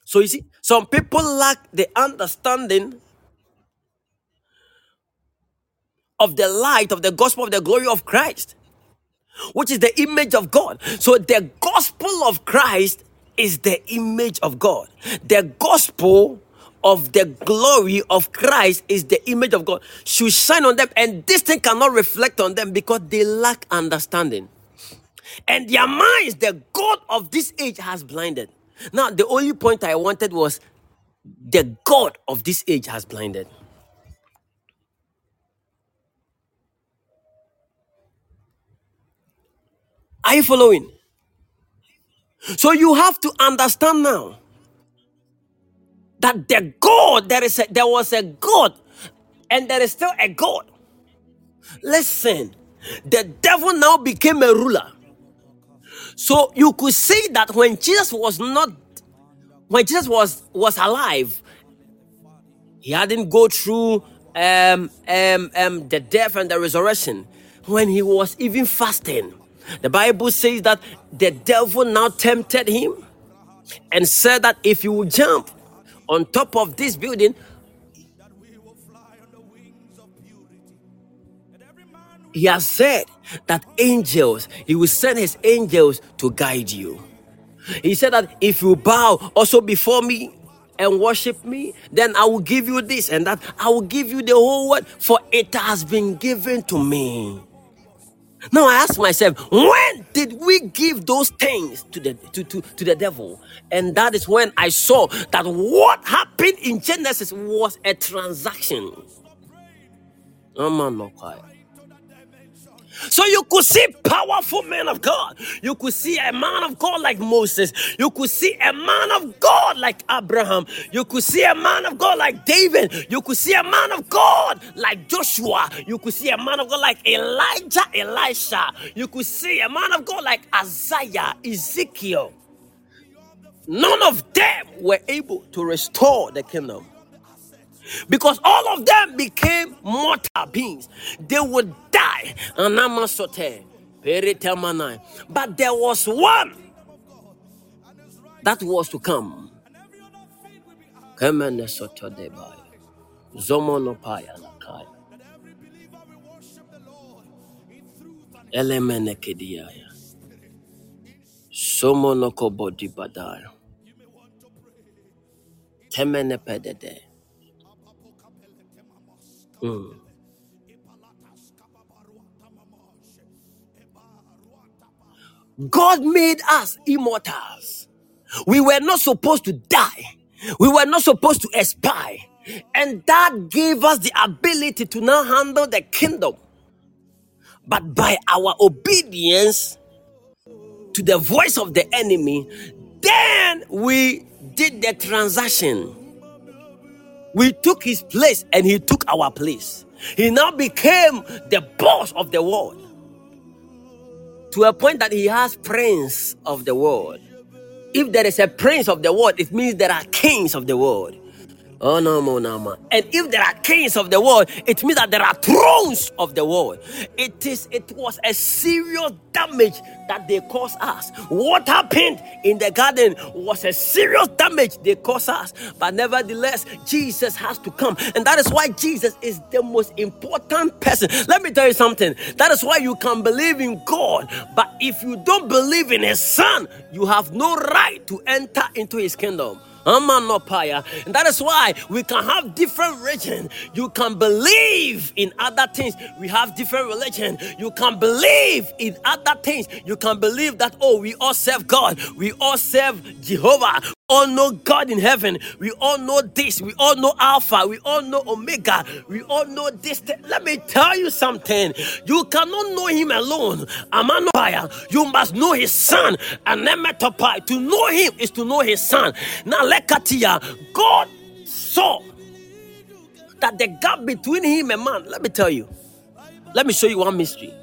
So you see, some people lack the understanding of the light of the gospel of the glory of Christ, which is the image of God. So the gospel of Christ is the image of God. The gospel of the glory of Christ is the image of God should shine on them, and this thing cannot reflect on them because they lack understanding. And their minds, the God of this age has blinded. Now, the only point I wanted was the God of this age has blinded. Are you following? So you have to understand now that the God, there is a, there was a God, and there is still a God. Listen, the devil now became a ruler. So you could see that when Jesus was not, when Jesus was was alive, he hadn't go through um, um, um, the death and the resurrection. When he was even fasting, the Bible says that the devil now tempted him and said that if you jump on top of this building, he has said that angels, he will send his angels to guide you. He said that if you bow also before me and worship me, then I will give you this and that. I will give you the whole world, for it has been given to me. Now I ask myself, when did we give those things to the to, to, to the devil? And that is when I saw that what happened in Genesis was a transaction. Oh man, no quiet. So you could see powerful men of God. You could see a man of God like Moses. You could see a man of God like Abraham. You could see a man of God like David. You could see a man of God like Joshua. You could see a man of God like Elijah, Elisha. You could see a man of God like Isaiah, Ezekiel. None of them were able to restore the kingdom because all of them became mortal beings. They would die. But there was one that was to come. Zomonopaya Lakai. Elemene Kediaya. Somonoko Bodibadaya. Temene Pedede. Mm. God made us immortals. We were not supposed to die. We were not supposed to expire. And that gave us the ability to now handle the kingdom. But by our obedience to the voice of the enemy, then we did the transaction. We took his place and he took our place. He now became the boss of the world to a point that he has prince of the world. If there is a prince of the world, it means there are kings of the world. Oh no, no, no. And if there are kings of the world, it means that there are thrones of the world. It is it was a serious damage that they caused us. What happened in the garden was a serious damage they caused us. But nevertheless, Jesus has to come. And that is why Jesus is the most important person. Let me tell you something. That is why you can believe in God. But if you don't believe in his son, you have no right to enter into his kingdom. And that is why we can have different religion. You can believe in other things. We have different religion. You can believe in other things. You can believe that, oh, we all serve God. We all serve Jehovah all know God in heaven. We all know this. We all know Alpha. We all know Omega. We all know this. Let me tell you something. You cannot know Him alone. Amanopaya. You must know His Son. And Nemetopai. To know Him is to know His Son. Now, Lekatia. God saw that the gap between Him and man. Let me tell you. Let me show you one mystery.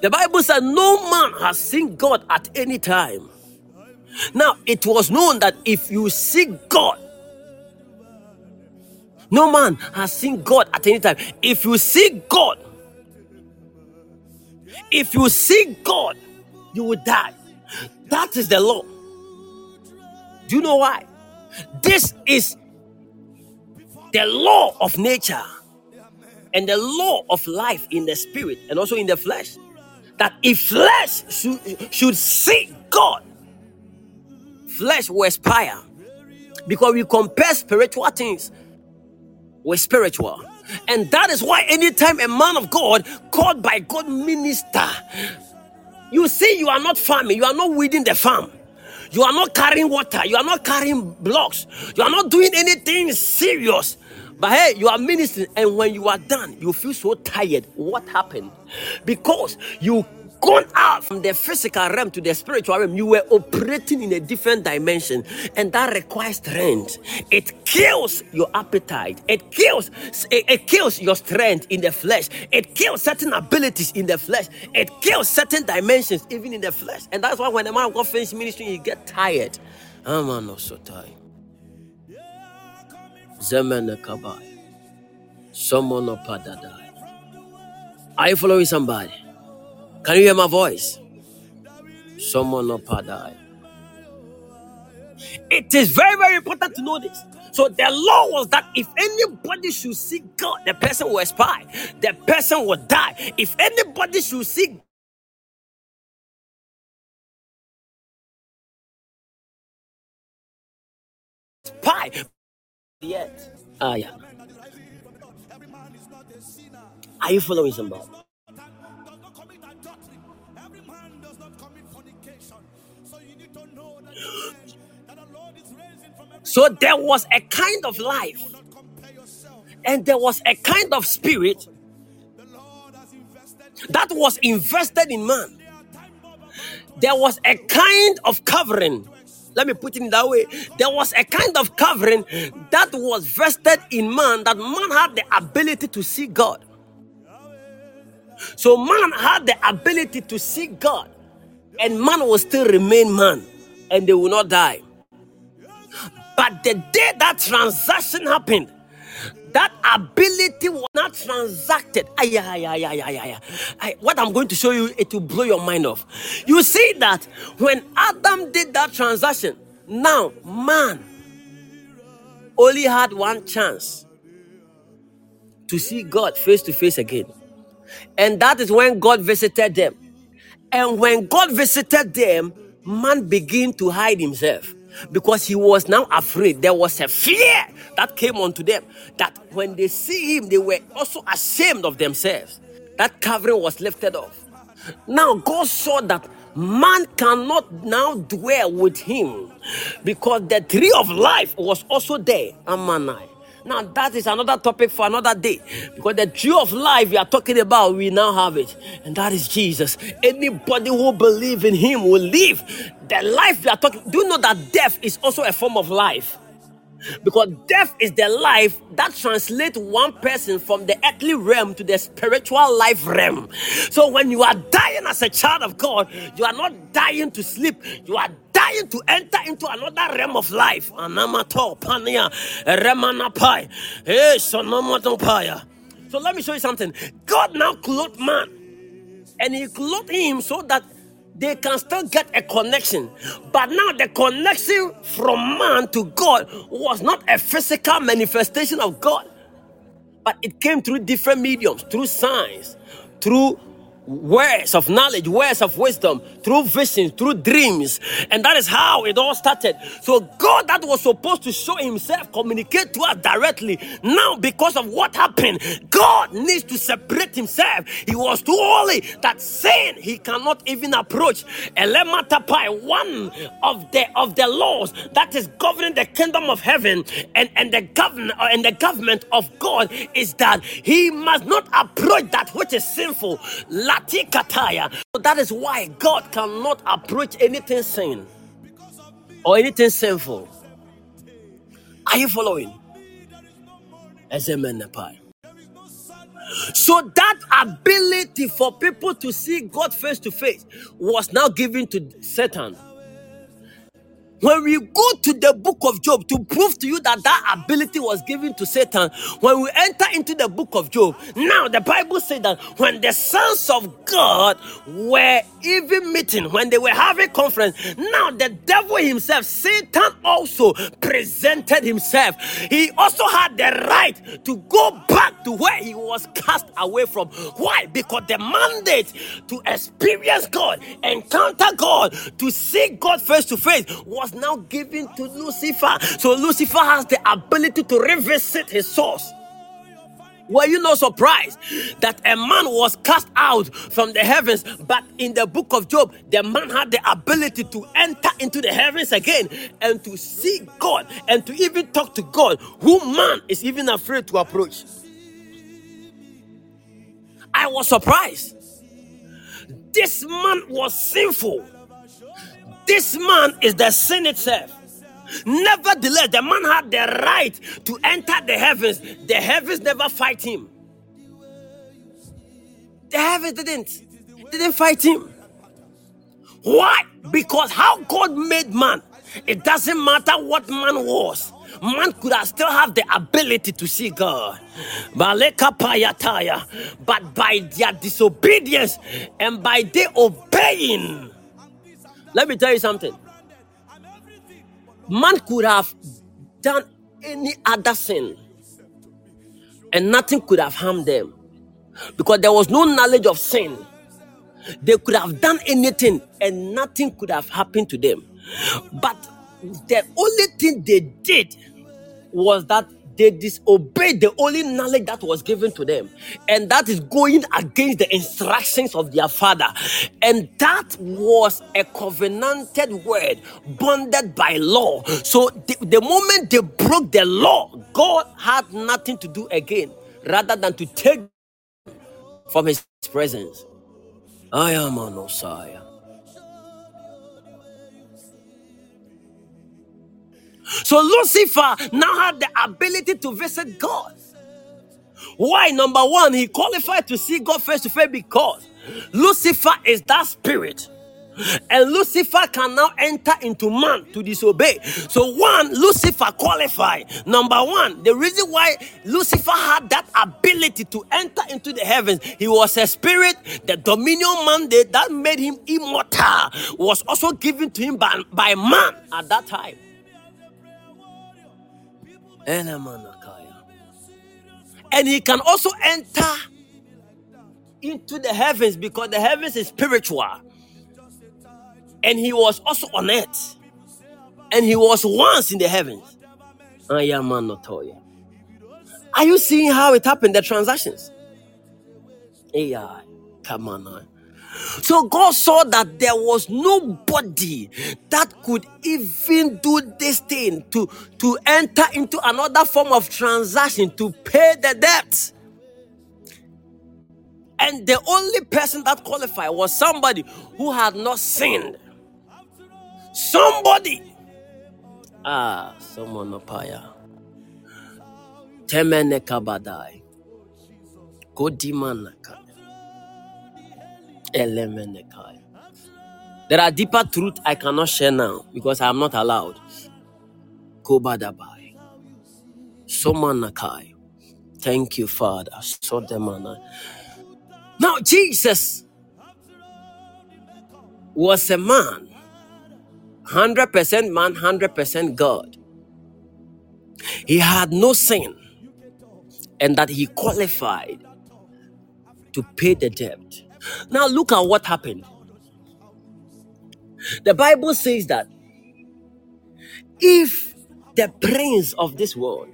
The Bible says No man has seen God at any time. Now, it was known that if you seek God, no man has seen God at any time. If you seek God, if you seek God, you will die. That is the law. Do you know why? This is the law of nature and the law of life in the spirit and also in the flesh. That if flesh should, should seek God, flesh will expire because we compare spiritual things with spiritual. And that is why anytime a man of God called by God minister, you see, you are not farming, you are not weeding the farm. You are not carrying water. You are not carrying blocks. You are not doing anything serious. But hey, you are ministering, and when you are done, you feel so tired. What happened? Because you gone out from the physical realm to the spiritual realm, you were operating in a different dimension, and that requires strength. It kills your appetite. It kills. It, it kills your strength in the flesh. It kills certain abilities in the flesh. It kills certain dimensions even in the flesh, and that's why when a man of God finishes ministry, he get tired. I'm not so tired. Zemene kabai. Someone padadai. Are you following somebody? Can you hear my voice? Someone not die. It is very, very important to know this. So the law was that if anybody should see God, the person will expire, the person will die. If anybody should see spy, yet. Ah, yeah. Are you following somebody? So there was a kind of life and there was a kind of spirit that was invested in man. There was a kind of covering. Let me put it in that way. There was a kind of covering that was vested in man that man had the ability to see God. So man had the ability to see God, and man will still remain man, and they will not die. But the day that transaction happened, that ability was not transacted. Ay, ay, ay, ay, ay, ay, ay. What I'm going to show you, it will blow your mind off. You see that when Adam did that transaction, now man only had one chance to see God face to face again. And that is when God visited them. And when God visited them, man began to hide himself because he was now afraid. There was a fear that came onto them that when they see him, they were also ashamed of themselves. That covering was lifted off. Now, God saw that man cannot now dwell with him because the tree of life was also there. Amanai. Now that is another topic for another day. Because the tree of life we are talking about, we now have it. And that is Jesus. Anybody who believes in him will live. The life we are talking, do you know that death is also a form of life? Because death is the life that translates one person from the earthly realm to the spiritual life realm. So when you are dying as a child of God, you are not dying to sleep, you are dying to enter into another realm of life. Anamato, remanapai, eh, So let me show you something. God now clothed man, and He clothed him so that they can still get a connection. But now the connection from man to God was not a physical manifestation of God, but it came through different mediums, through signs, through words of knowledge, words of wisdom, through visions, through dreams. And that is how it all started. So God that was supposed to show himself, communicate to us directly. Now, because of what happened, God needs to separate himself. He was too holy that sin he cannot even approach. Elematapai, one of the of the laws that is governing the kingdom of heaven and, and the government uh, and the government of God is that he must not approach that which is sinful. Latikataya. So that is why God cannot approach anything sin or anything sinful. Are you following? So that ability for people to see God face to face was now given to Satan. When we go to the book of Job to prove to you that that ability was given to Satan, when we enter into the book of Job, now the Bible says that when the sons of God were even meeting, when they were having conference, now the devil himself, Satan also presented himself. He also had the right to go back to where he was cast away from. Why? Because the mandate to experience God, encounter God, to see God face to face was now given to Lucifer. So Lucifer has the ability to revisit his source. Were you not surprised that a man was cast out from the heavens? But in the book of Job, the man had the ability to enter into the heavens again and to see God and to even talk to God, who man is even afraid to approach. I was surprised. This man was sinful. This man is the sin itself. Nevertheless, the man had the right to enter the heavens. The heavens never fight him. The heavens didn't didn't fight him. Why? Because how God made man, it doesn't matter what man was. Man could have still have the ability to see God. But by their disobedience and by their obeying, let me tell you something. Man could have done any other sin, and nothing could have harmed them because there was no knowledge of sin. They could have done anything, and nothing could have happened to them. But the only thing they did was that they disobeyed the only knowledge that was given to them, and that is going against the instructions of their father. And that was a covenanted word, bonded by law. So the, the moment they broke the law, God had nothing to do again rather than to take from his presence. I am an Messiah. So Lucifer now had the ability to visit God. Why? Number one, he qualified to see God face to face because Lucifer is that spirit. And Lucifer can now enter into man to disobey. So, one, Lucifer qualified. Number one, the reason why Lucifer had that ability to enter into the heavens, he was a spirit. The dominion mandate that made him immortal was also given to him by, by man at that time. And he can also enter into the heavens because the heavens is spiritual. And he was also on earth. And he was once in the heavens. Are you seeing how it happened? The transactions. AI. Come on. So God saw that there was nobody that could even do this thing to, to enter into another form of transaction to pay the debt. And the only person that qualified was somebody who had not sinned. Somebody. Ah, someone paya. Temene kabadai. Kodimanaka. Elemenekai. There are deeper truths I cannot share now because I am not allowed. Kobadabai. Somanakai. Thank you, Father. Sodemana. Now, Jesus was a man, 100% man, 100% God. He had no sin, and that he qualified to pay the debt. Now look at what happened. The Bible says that if the prince of this world,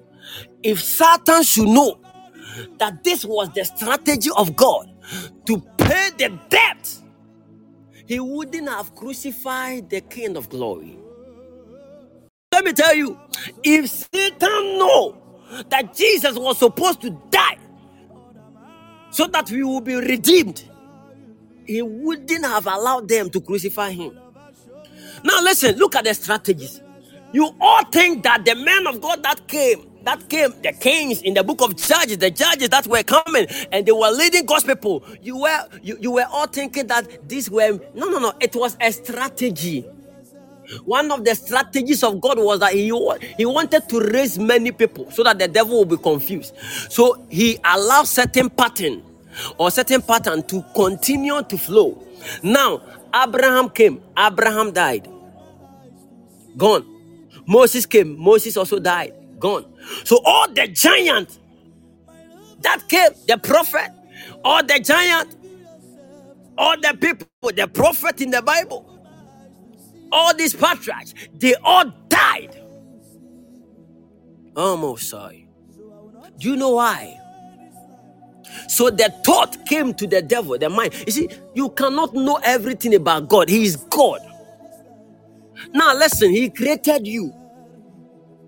if Satan should know that this was the strategy of God to pay the debt, he wouldn't have crucified the King of glory. Let me tell you, if Satan know that Jesus was supposed to die so that we will be redeemed, he wouldn't have allowed them to crucify him. Now, listen, look at the strategies. You all think that the men of God that came, that came, the kings in the book of Judges, the judges that were coming and they were leading God's people. You were you, you were all thinking that these were no no no, it was a strategy. One of the strategies of God was that he, he wanted to raise many people so that the devil will be confused. So he allowed certain pattern or certain pattern to continue to flow. Now, Abraham came, Abraham died. Gone. Moses came, Moses also died. Gone. So all the giants that came, the prophet, all the giant, all the people, the prophet in the Bible, all these patriarchs, they all died. Oh, Almost sorry. Do you know why? So the thought came to the devil, the mind. You see, you cannot know everything about God. He is God. Now, listen, He created you.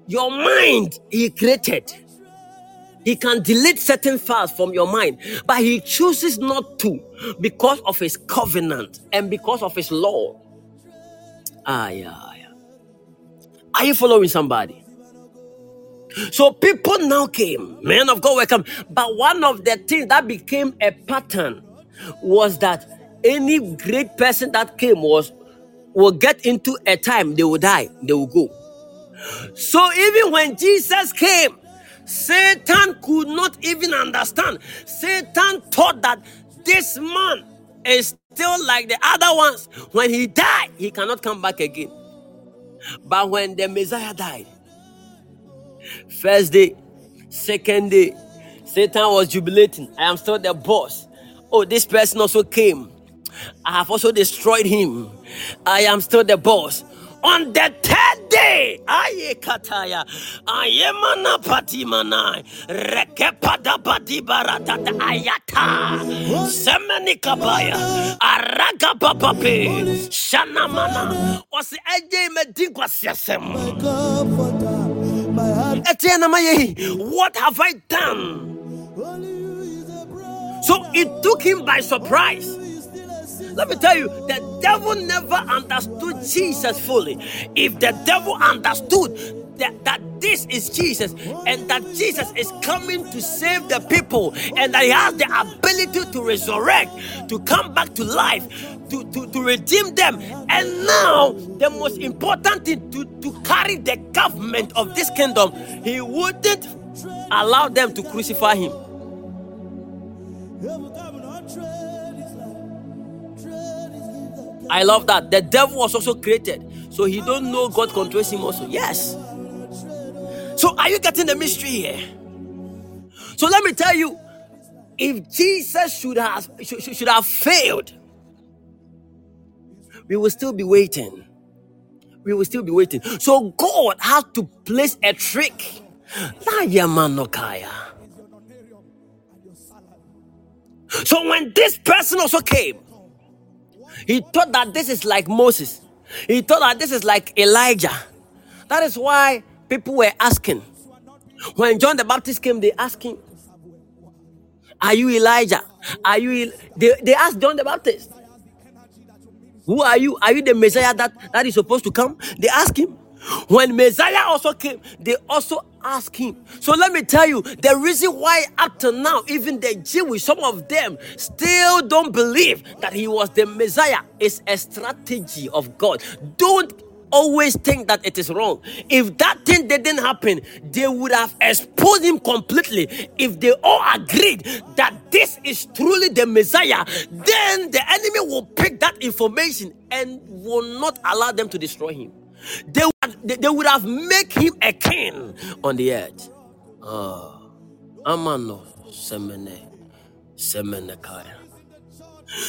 Your mind, He created. He can delete certain files from your mind, but He chooses not to because of His covenant and because of His law. Ah, yeah, yeah. Are you following somebody? So people now came, men of God were come. But one of the things that became a pattern was that any great person that came was will get into a time they will die, they will go. So even when Jesus came, Satan could not even understand. Satan thought that this man is still like the other ones. When he died, he cannot come back again. But when the Messiah died, First day, second day, Satan was jubilating. I am still the boss. Oh, this person also came. I have also destroyed him. I am still the boss. On the third day, aye, kataya. Ayemana patimana. Rekepada badibaratata ayata. Semeni kabaya. Araga papape. Shanamana. Wasi eje medingwa siasem. What have I done? So it took him by surprise. Let me tell you, the devil never understood Jesus fully. If the devil understood that, that this is Jesus and that Jesus is coming to save the people and that he has the ability to resurrect, to come back to life, to, to, to redeem them. And now, the most important thing to, to carry the government of this kingdom, he wouldn't allow them to crucify him. I love that. The devil was also created. So he don't know God controls him also. Yes. So are you getting the mystery here? So let me tell you, if Jesus should have should, should have failed, we will still be waiting. We will still be waiting. So God had to place a trick. So when this person also came, he thought that this is like Moses. He thought that this is like Elijah. That is why people were asking. When John the Baptist came, they asked him, Are you Elijah? Are you El-? they, they asked John the Baptist, Who are you? Are you the Messiah that, that is supposed to come? They asked him. When Messiah also came, they also asked him. So let me tell you the reason why, up to now, even the Jewish, some of them still don't believe that he was the Messiah is a strategy of God. Don't always think that it is wrong. If that thing didn't happen, they would have exposed him completely. If they all agreed that this is truly the Messiah, then the enemy will pick that information and will not allow them to destroy him. They would, they would have made him a king on the earth. Ah.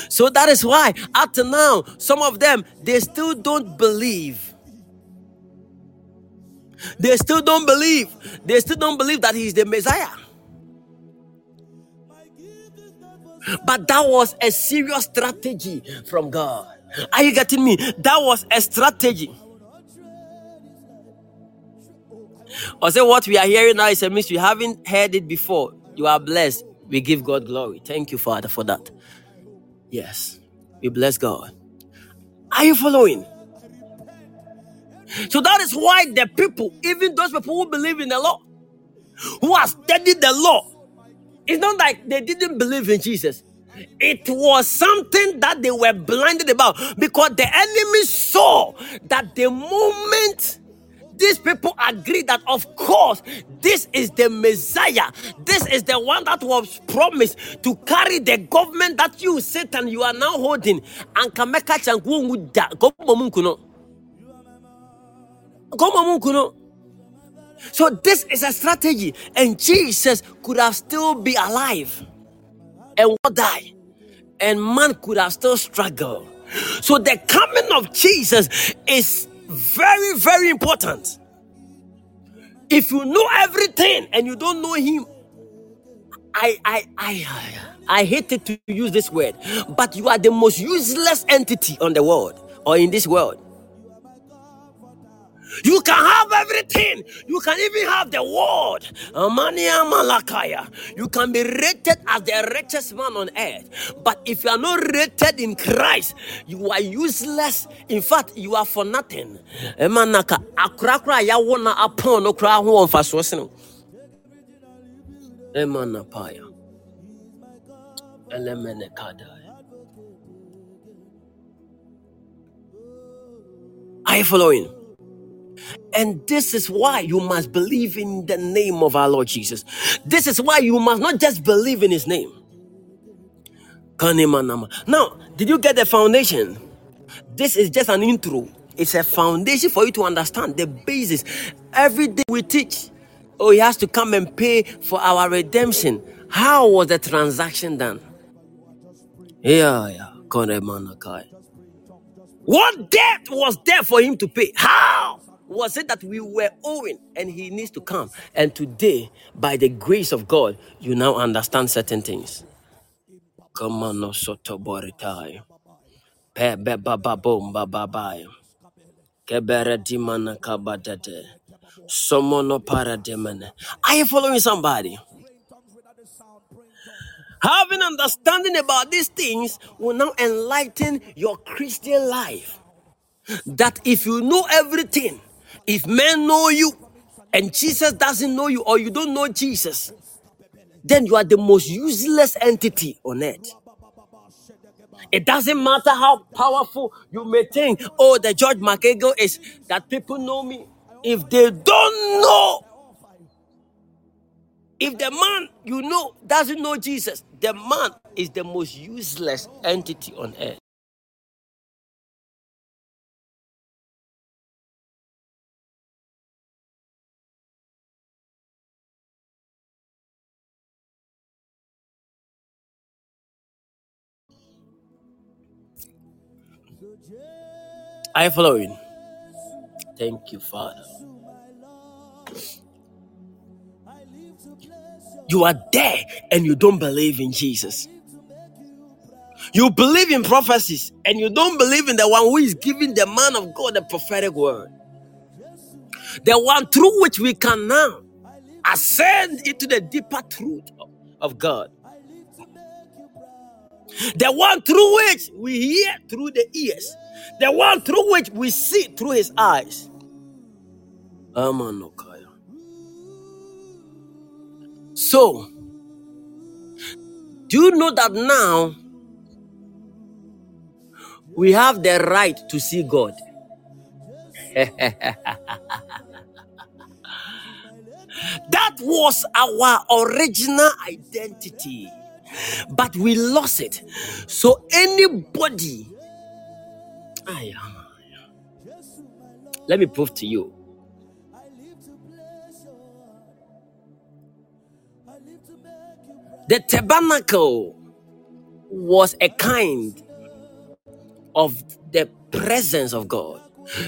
So that is why, up to now, some of them they still don't believe. They still don't believe. They still don't believe that he's the Messiah. But that was a serious strategy from God. Are you getting me? That was a strategy. Or say what we are hearing now is a mystery. You haven't heard it before. You are blessed. We give God glory. Thank you, Father, for that. Yes. We bless God. Are you following? So that is why the people, even those people who believe in the law, who have studied the law, it's not like they didn't believe in Jesus. It was something that they were blinded about because the enemy saw that the moment these people agree that, of course, this is the Messiah. This is the one that was promised to carry the government that you, Satan, you are now holding. And Kameka So this is a strategy, and Jesus could have still be alive and will die, and man could have still struggled. So the coming of Jesus is very, very important. If you know everything and you don't know him, I I I I hated to use this word, but you are the most useless entity on the world or in this world. You can have everything. You can even have the world. Amania Malakaya. You can be rated as the richest man on earth. But if you are not rated in Christ, you are useless. In fact, you are for nothing. Emanaka akrakra ya wona apon no kra ho mfaso sene. Emana paya. Elemene kada. Are you following? And this is why you must believe in the name of our Lord Jesus. This is why you must not just believe in his name. Now, did you get the foundation? This is just an intro. It's a foundation for you to understand the basis. Every day we teach. Oh, he has to come and pay for our redemption. How was the transaction done? Yeah, yeah. What debt was there for him to pay? How? Was it that we were owing and he needs to come? And today, by the grace of God, you now understand certain things. Come on, no soto boritai. Pe be ba ba boom ba ba ba. Kebere dimana kabadete. Somono. Are you following somebody? Having understanding about these things will now enlighten your Christian life. That if you know everything, if men know you and Jesus doesn't know you or you don't know Jesus, then you are the most useless entity on earth. It doesn't matter how powerful you may think, oh, the George McEagle is that people know me. If they don't know, if the man you know doesn't know Jesus, the man is the most useless entity on earth. You following? Thank you, Father. You are there and you don't believe in Jesus. You believe in prophecies and you don't believe in the one who is giving the man of God the prophetic word. The one through which we can now ascend into the deeper truth of God. The one through which we hear through the ears. The one through which we see through his eyes. So, do you know that now we have the right to see God? That was our original identity, but we lost it. So, anybody, Aya, let me prove to you. The tabernacle was a kind of the presence of God.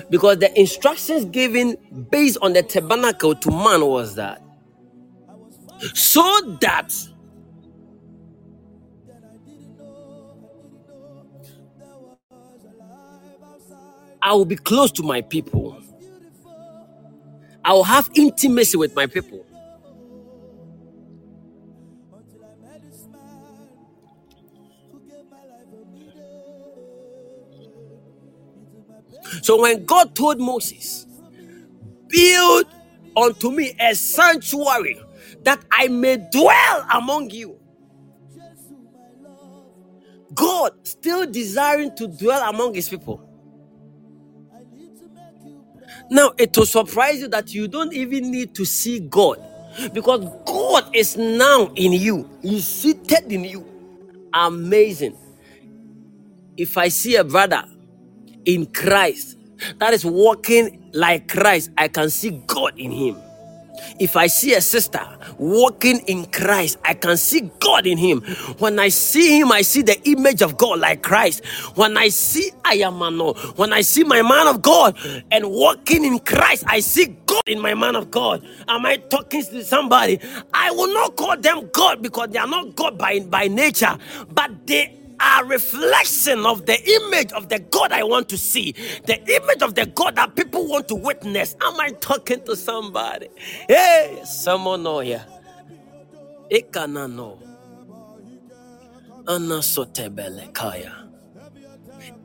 Because the instructions given based on the tabernacle to man was that so that I will be close to my people. I will have intimacy with my people. So when God told Moses, build unto me a sanctuary that I may dwell among you. God still desiring to dwell among his people. Now, it will surprise you that you don't even need to see God because God is now in you, He's seated in you. Amazing. If I see a brother in Christ that is walking like Christ, I can see God in him. If I see a sister walking in Christ, I can see God in him. When I see him, I see the image of God like Christ. When I see I am Mano, when I see my man of God and walking in Christ, I see God in my man of God. Am I talking to somebody? I will not call them God because they are not God by, by nature, but they are reflection of the image of the God I want to see, the image of the God that people want to witness. Am I talking to somebody? Hey, someone know here. Ikana no. Anasotebele kaya.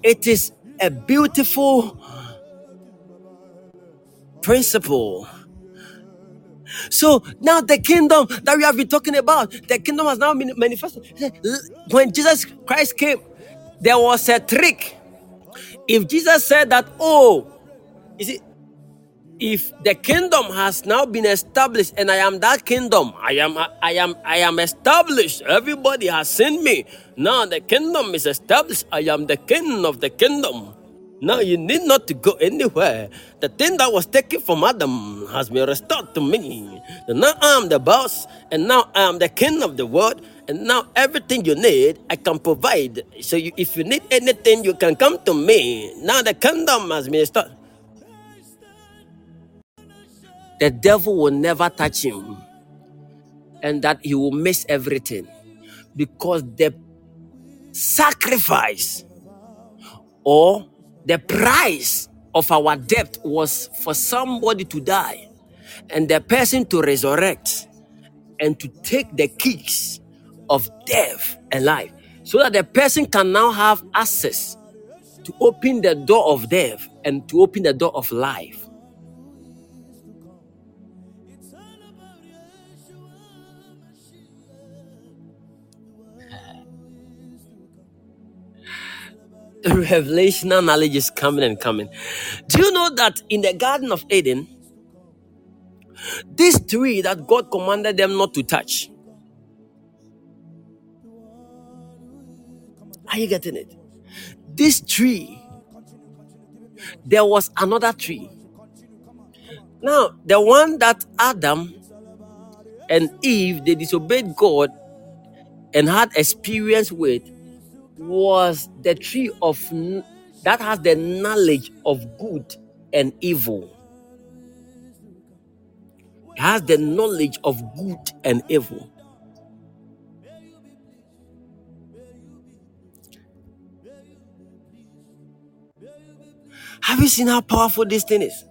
It is a beautiful principle. So now the kingdom that we have been talking about, the kingdom has now been manifested. When Jesus Christ came, there was a trick. If Jesus said that, oh, you see, if the kingdom has now been established and I am that kingdom, I am I am I am established. Everybody has seen me. Now the kingdom is established. I am the king of the kingdom. Now you need not to go anywhere. The thing that was taken from Adam has been restored to me. And now I am the boss, and now I am the king of the world. And now everything you need, I can provide. So you, if you need anything, you can come to me. Now the kingdom has been restored. the devil will never touch him and that he will miss everything because the sacrifice or the price of our debt was for somebody to die and the person to resurrect and to take the keys of death and life so that the person can now have access to open the door of death and to open the door of life. revelational knowledge is coming and coming. Do you know that in the Garden of Eden, this tree that God commanded them not to touch, are you getting it? This tree, there was another tree. Now, the one that Adam and Eve they disobeyed God and had experience with was the tree of that has the knowledge of good and evil. It has the knowledge of good and evil. Have you seen how powerful this thing is?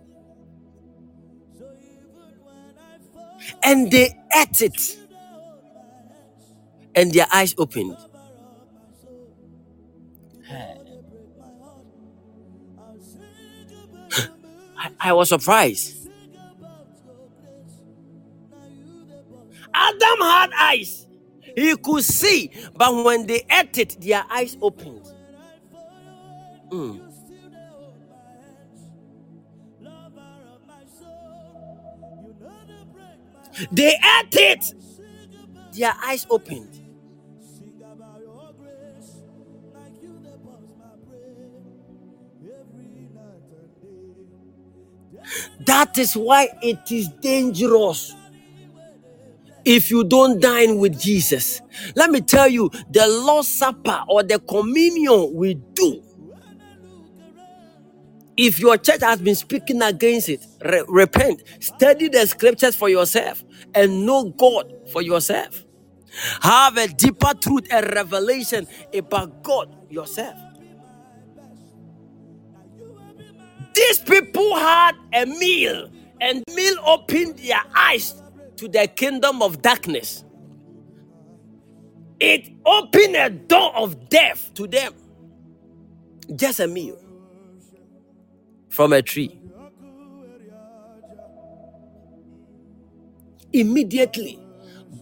And they ate it, and their eyes opened. I, was surprised. Adam had eyes. He could see, but when they ate it, their eyes opened. Mm. They ate it. Their eyes opened. That is why it is dangerous if you don't dine with Jesus. Let me tell you, the Lord's Supper or the communion we do. If your church has been speaking against it, re- repent, study the scriptures for yourself, and know God for yourself. Have a deeper truth and revelation about God yourself. These people had a meal, and meal opened their eyes to the kingdom of darkness. It opened a door of death to them. Just a meal from a tree. Immediately,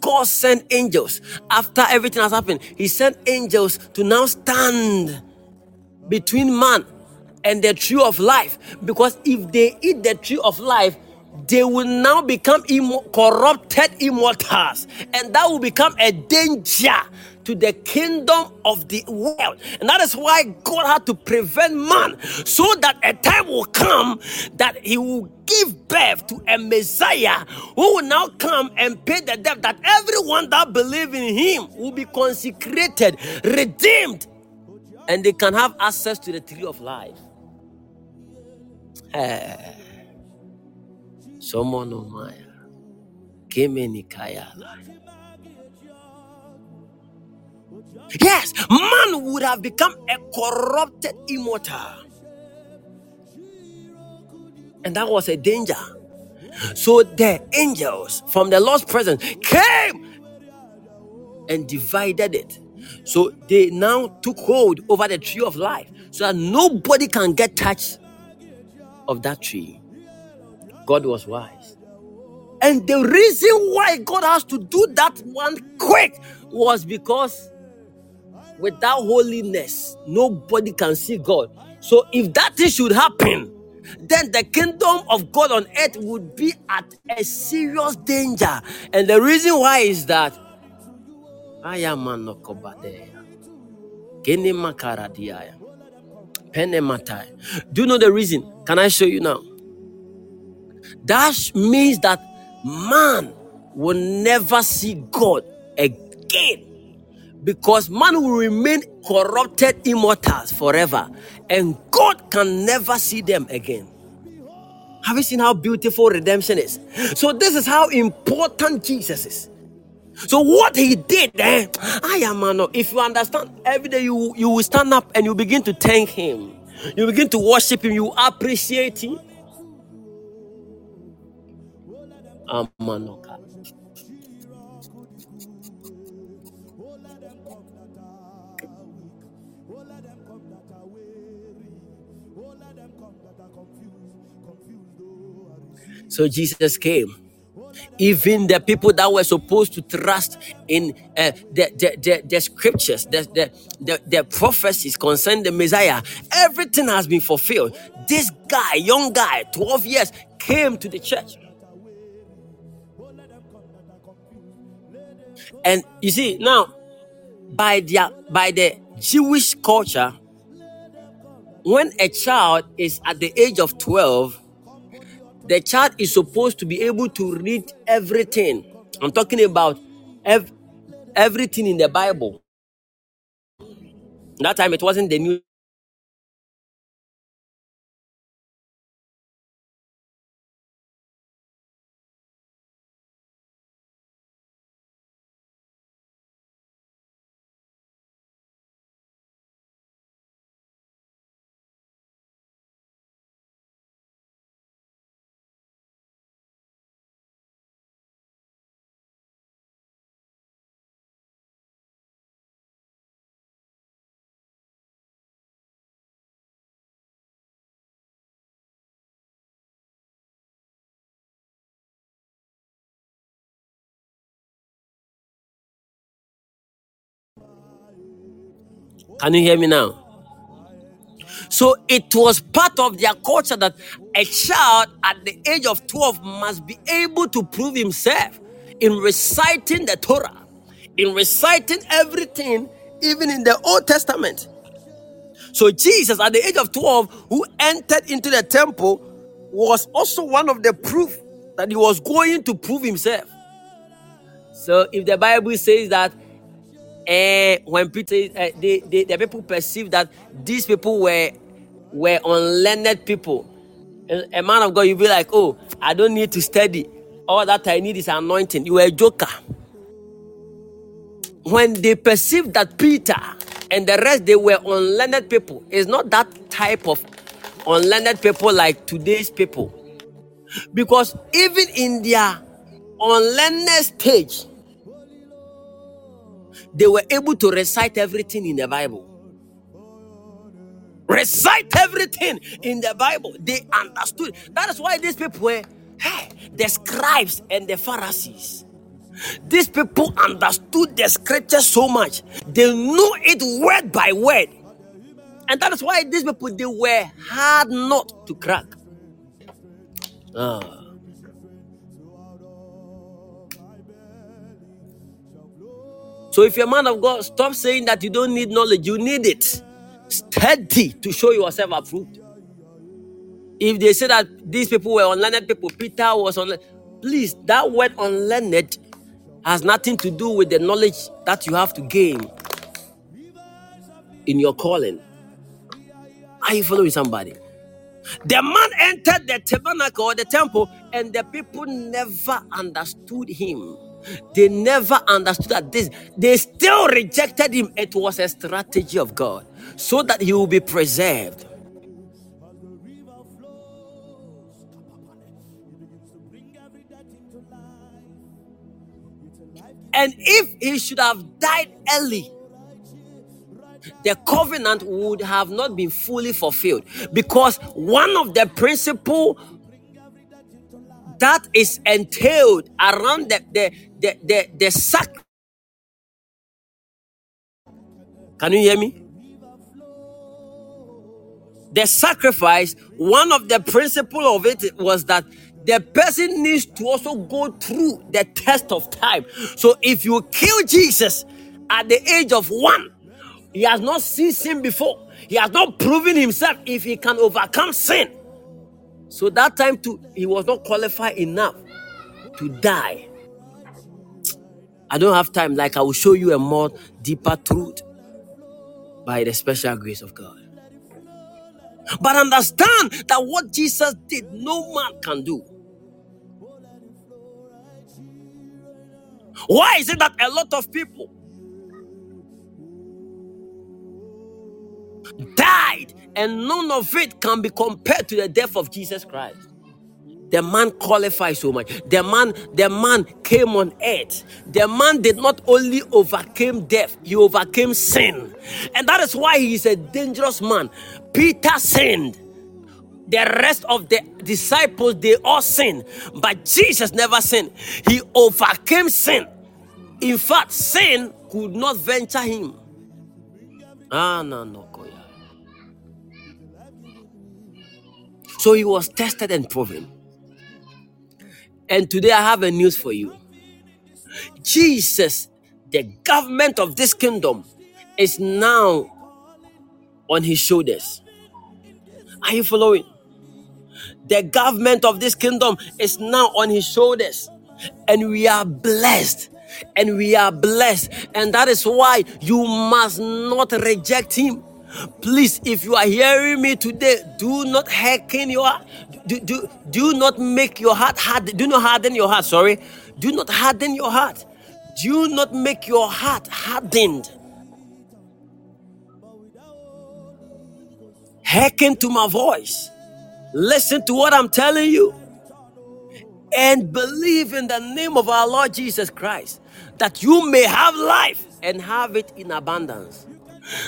God sent angels. After everything has happened, He sent angels to now stand between man and the tree of life. Because if they eat the tree of life, they will now become immo- corrupted immortals, and that will become a danger to the kingdom of the world. And that is why God had to prevent man so that a time will come that he will give birth to a Messiah who will now come and pay the debt that everyone that believes in him will be consecrated, redeemed, and they can have access to the tree of life. Eh, Someone on Yes, man would have become a corrupted immortal. And that was a danger. So the angels from the Lord's presence came and divided it. So they now took hold over the tree of life so that nobody can get touch of that tree. God was wise. And the reason why God has to do that one quick was because without holiness, nobody can see God. So if that thing should happen, then the kingdom of God on earth would be at a serious danger. And the reason why is that I am a nokobade. Kene makaradiaya. Pene matai. Do you know the reason? Can I show you now? That means that man will never see God again because man will remain corrupted immortals forever and God can never see them again. Have you seen how beautiful redemption is? So, this is how important Jesus is. So, what he did then, I am man. If you understand, every day you, you will stand up and you begin to thank him. You begin to worship him, you appreciate him. Amanoka. So Jesus came. Even the people that were supposed to trust in uh, the, the, the, the scriptures, the, the, the, the prophecies concerning the Messiah, everything has been fulfilled. This guy, young guy, 12 years, came to the church. And you see, now, by the, by the Jewish culture, when a child is at the age of 12, the child is supposed to be able to read everything. I'm talking about ev- everything in the Bible. That time it wasn't the new. Can you hear me now? So it was part of their culture that a child at the age of 12 must be able to prove himself in reciting the Torah, in reciting everything, even in the Old Testament. So Jesus, at the age of 12, who entered into the temple, was also one of the proof that he was going to prove himself. So if the Bible says that uh, when Peter, uh, they, they, the people perceived that these people were were unlearned people, a, a man of God, you'll be like, oh, I don't need to study. All that I need is anointing. You are a joker. When they perceived that Peter and the rest they were unlearned people, it's not that type of unlearned people like today's people. Because even in their unlearned stage, they were able to recite everything in the Bible. Recite everything in the Bible. They understood. That is why these people were hey, the scribes and the Pharisees. These people understood the scripture so much. They knew it word by word. And that is why these people they were hard not to crack. Ah. So if you're a man of God, stop saying that you don't need knowledge. You need it. Steady to show yourself approved. If they say that these people were unlearned people, Peter was unlearned. Please, that word unlearned has nothing to do with the knowledge that you have to gain in your calling. Are you following somebody? The man entered the tabernacle or the temple, and the people never understood him. They never understood that this, they still rejected him. It was a strategy of God so that he will be preserved. And if he should have died early, the covenant would have not been fully fulfilled because one of the principle that is entailed around the the the the, the sac can you hear me? The sacrifice one of the principle of it was that the person needs to also go through the test of time. So if you kill jesus at the age of one he has not seen sin before. He has not proven himself if he can overcome sin so that time too he was not qualified enough to die. I don't have time. Like i will show you a more deeper truth by the special grace of god. But understand that what Jesus did, no man can do. Why is it that a lot of people died and none of it can be compared to the death of Jesus Christ? The man qualified so much. The man, the man came on earth. The man did not only overcome death, he overcame sin. And that is why he is a dangerous man. Peter sinned. The rest of the disciples, they all sinned. But Jesus never sinned. He overcame sin. In fact, sin could not venture him. Ah, no, no, So he was tested and proven. And today I have a news for you. Jesus, the government of this kingdom, is now on his shoulders. Are you following? The government of this kingdom is now on his shoulders. And we are blessed. And we are blessed. And that is why you must not reject him. Please, if you are hearing me today, do not hearken your do, do, do not make your heart hard. Do not harden your heart. Sorry. Do not harden your heart. Do not make your heart hardened. Hearken to my voice. Listen to what I'm telling you. And believe in the name of our Lord Jesus Christ that you may have life and have it in abundance.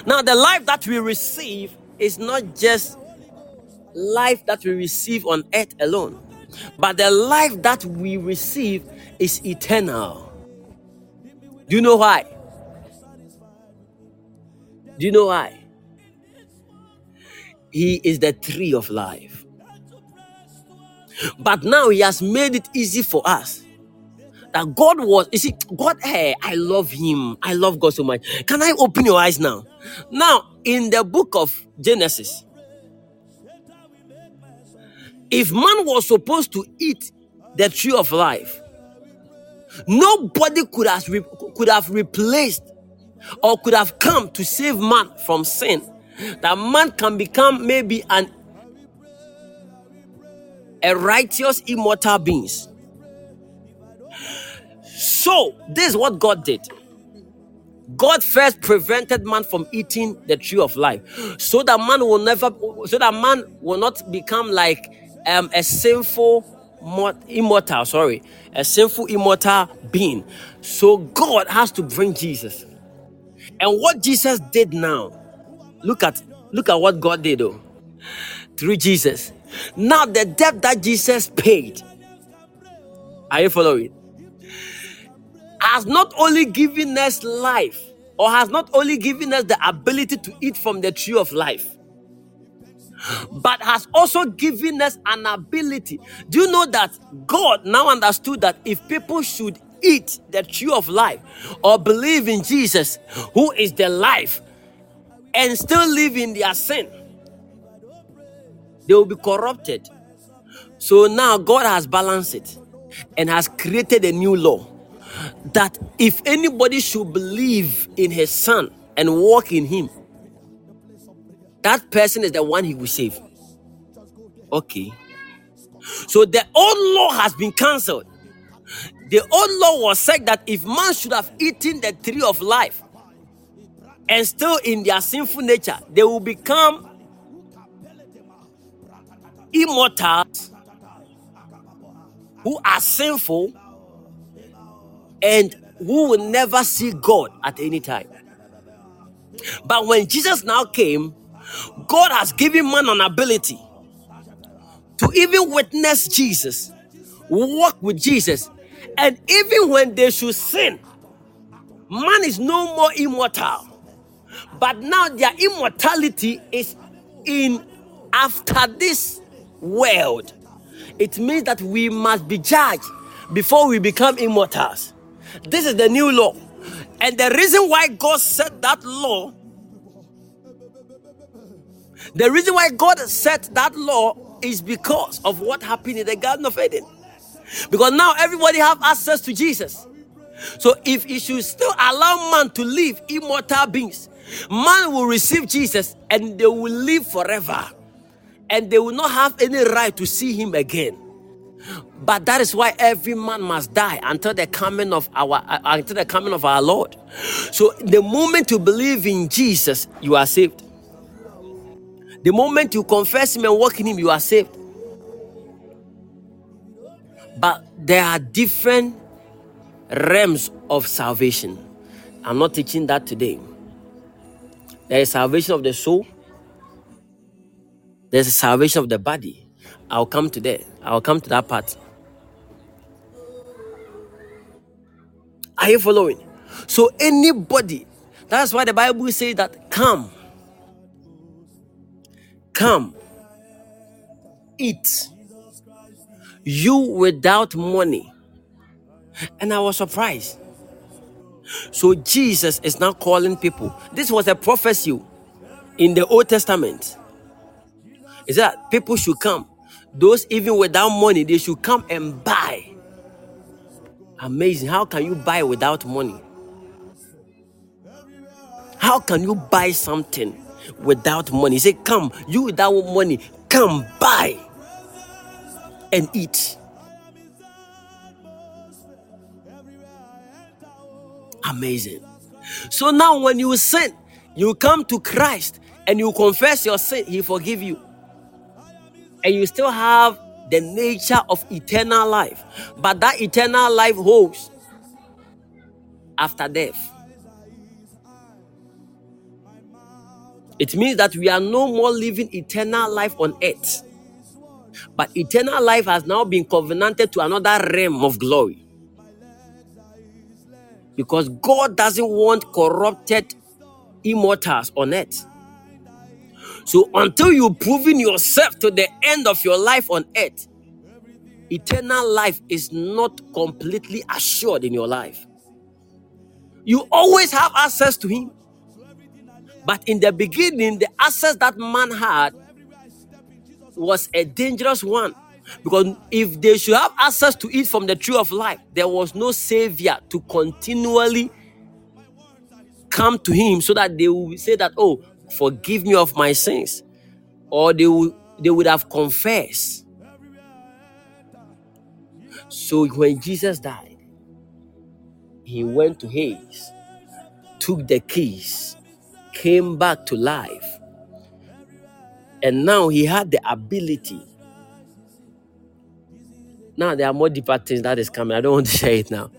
Now, the life that we receive is not just life that we receive on earth alone, but the life that we receive is eternal. Do you know why? Do you know why? He is the tree of life. But now he has made it easy for us that God was, you see, God, hey, I love Him. I love God so much. Can I open your eyes now? Now, in the book of Genesis, if man was supposed to eat the tree of life, nobody could have, could have replaced or could have come to save man from sin. That man can become maybe an a righteous immortal beings so, this is what God did. God first prevented man from eating the tree of life, so that man will never, so that man will not become like um, a sinful immortal. Sorry, a sinful immortal being. So God has to bring Jesus, and what Jesus did now, look at look at what God did though, through Jesus. Now the debt that Jesus paid. Are you following? Has not only given us life or has not only given us the ability to eat from the tree of life but has also given us an ability. Do you know that God now understood that if people should eat the tree of life or believe in Jesus, who is the life, and still live in their sin, they will be corrupted. So now God has balanced it and has created a new law that if anybody should believe in his son and walk in him, that person is the one he will save. Okay. So the old law has been cancelled. The old law was said that if man should have eaten the tree of life and still in their sinful nature, they will become immortals who are sinful and who will never see God at any time. But when Jesus now came, God has given man an ability to even witness Jesus, walk with Jesus, and even when they should sin, man is no more immortal. But now their immortality is in after this world. It means that we must be judged before we become immortals. This is the new law. And the reason why God set that law, the reason why God set that law is because of what happened in the Garden of Eden. Because now everybody have access to Jesus. So if he should still allow man to live immortal beings, man will receive Jesus and they will live forever. and they will not have any right to see him again. But that is why every man must die until the coming of our uh, until the coming of our Lord. So the moment you believe in Jesus, you are saved. The moment you confess him and walk in him, you are saved. But there are different realms of salvation. I'm not teaching that today. There is salvation of the soul. There's a salvation of the body. I'll come to that. I'll come to that part. Are you following? So anybody, that's why the Bible says that come, come, eat. You without money. And I was surprised. So Jesus is now calling people. This was a prophecy in the Old Testament. Is that people should come. Those even without money, they should come and buy. Amazing. How can you buy without money? How can you buy something without money? Said, Come, you without money, come buy and eat. Amazing. So now, when you sin, you come to Christ and you confess your sin, He forgive you, and you still have the nature of eternal life. But that eternal life holds after death. It means that we are no more living eternal life on earth. But eternal life has now been covenanted to another realm of glory. Because God doesn't want corrupted immortals on earth. So until you've proven yourself to the end of your life on earth, eternal life is not completely assured in your life. You always have access to Him. But in the beginning, the access that man had was a dangerous one. Because if they should have access to eat from the tree of life, there was no savior to continually come to him so that they will say that, oh, forgive me of my sins. Or they would they would have confessed. So when Jesus died, he went to Hades, took the keys, came back to life, and now he had the ability. Now there are more deeper things that is coming. I don't want to share it now.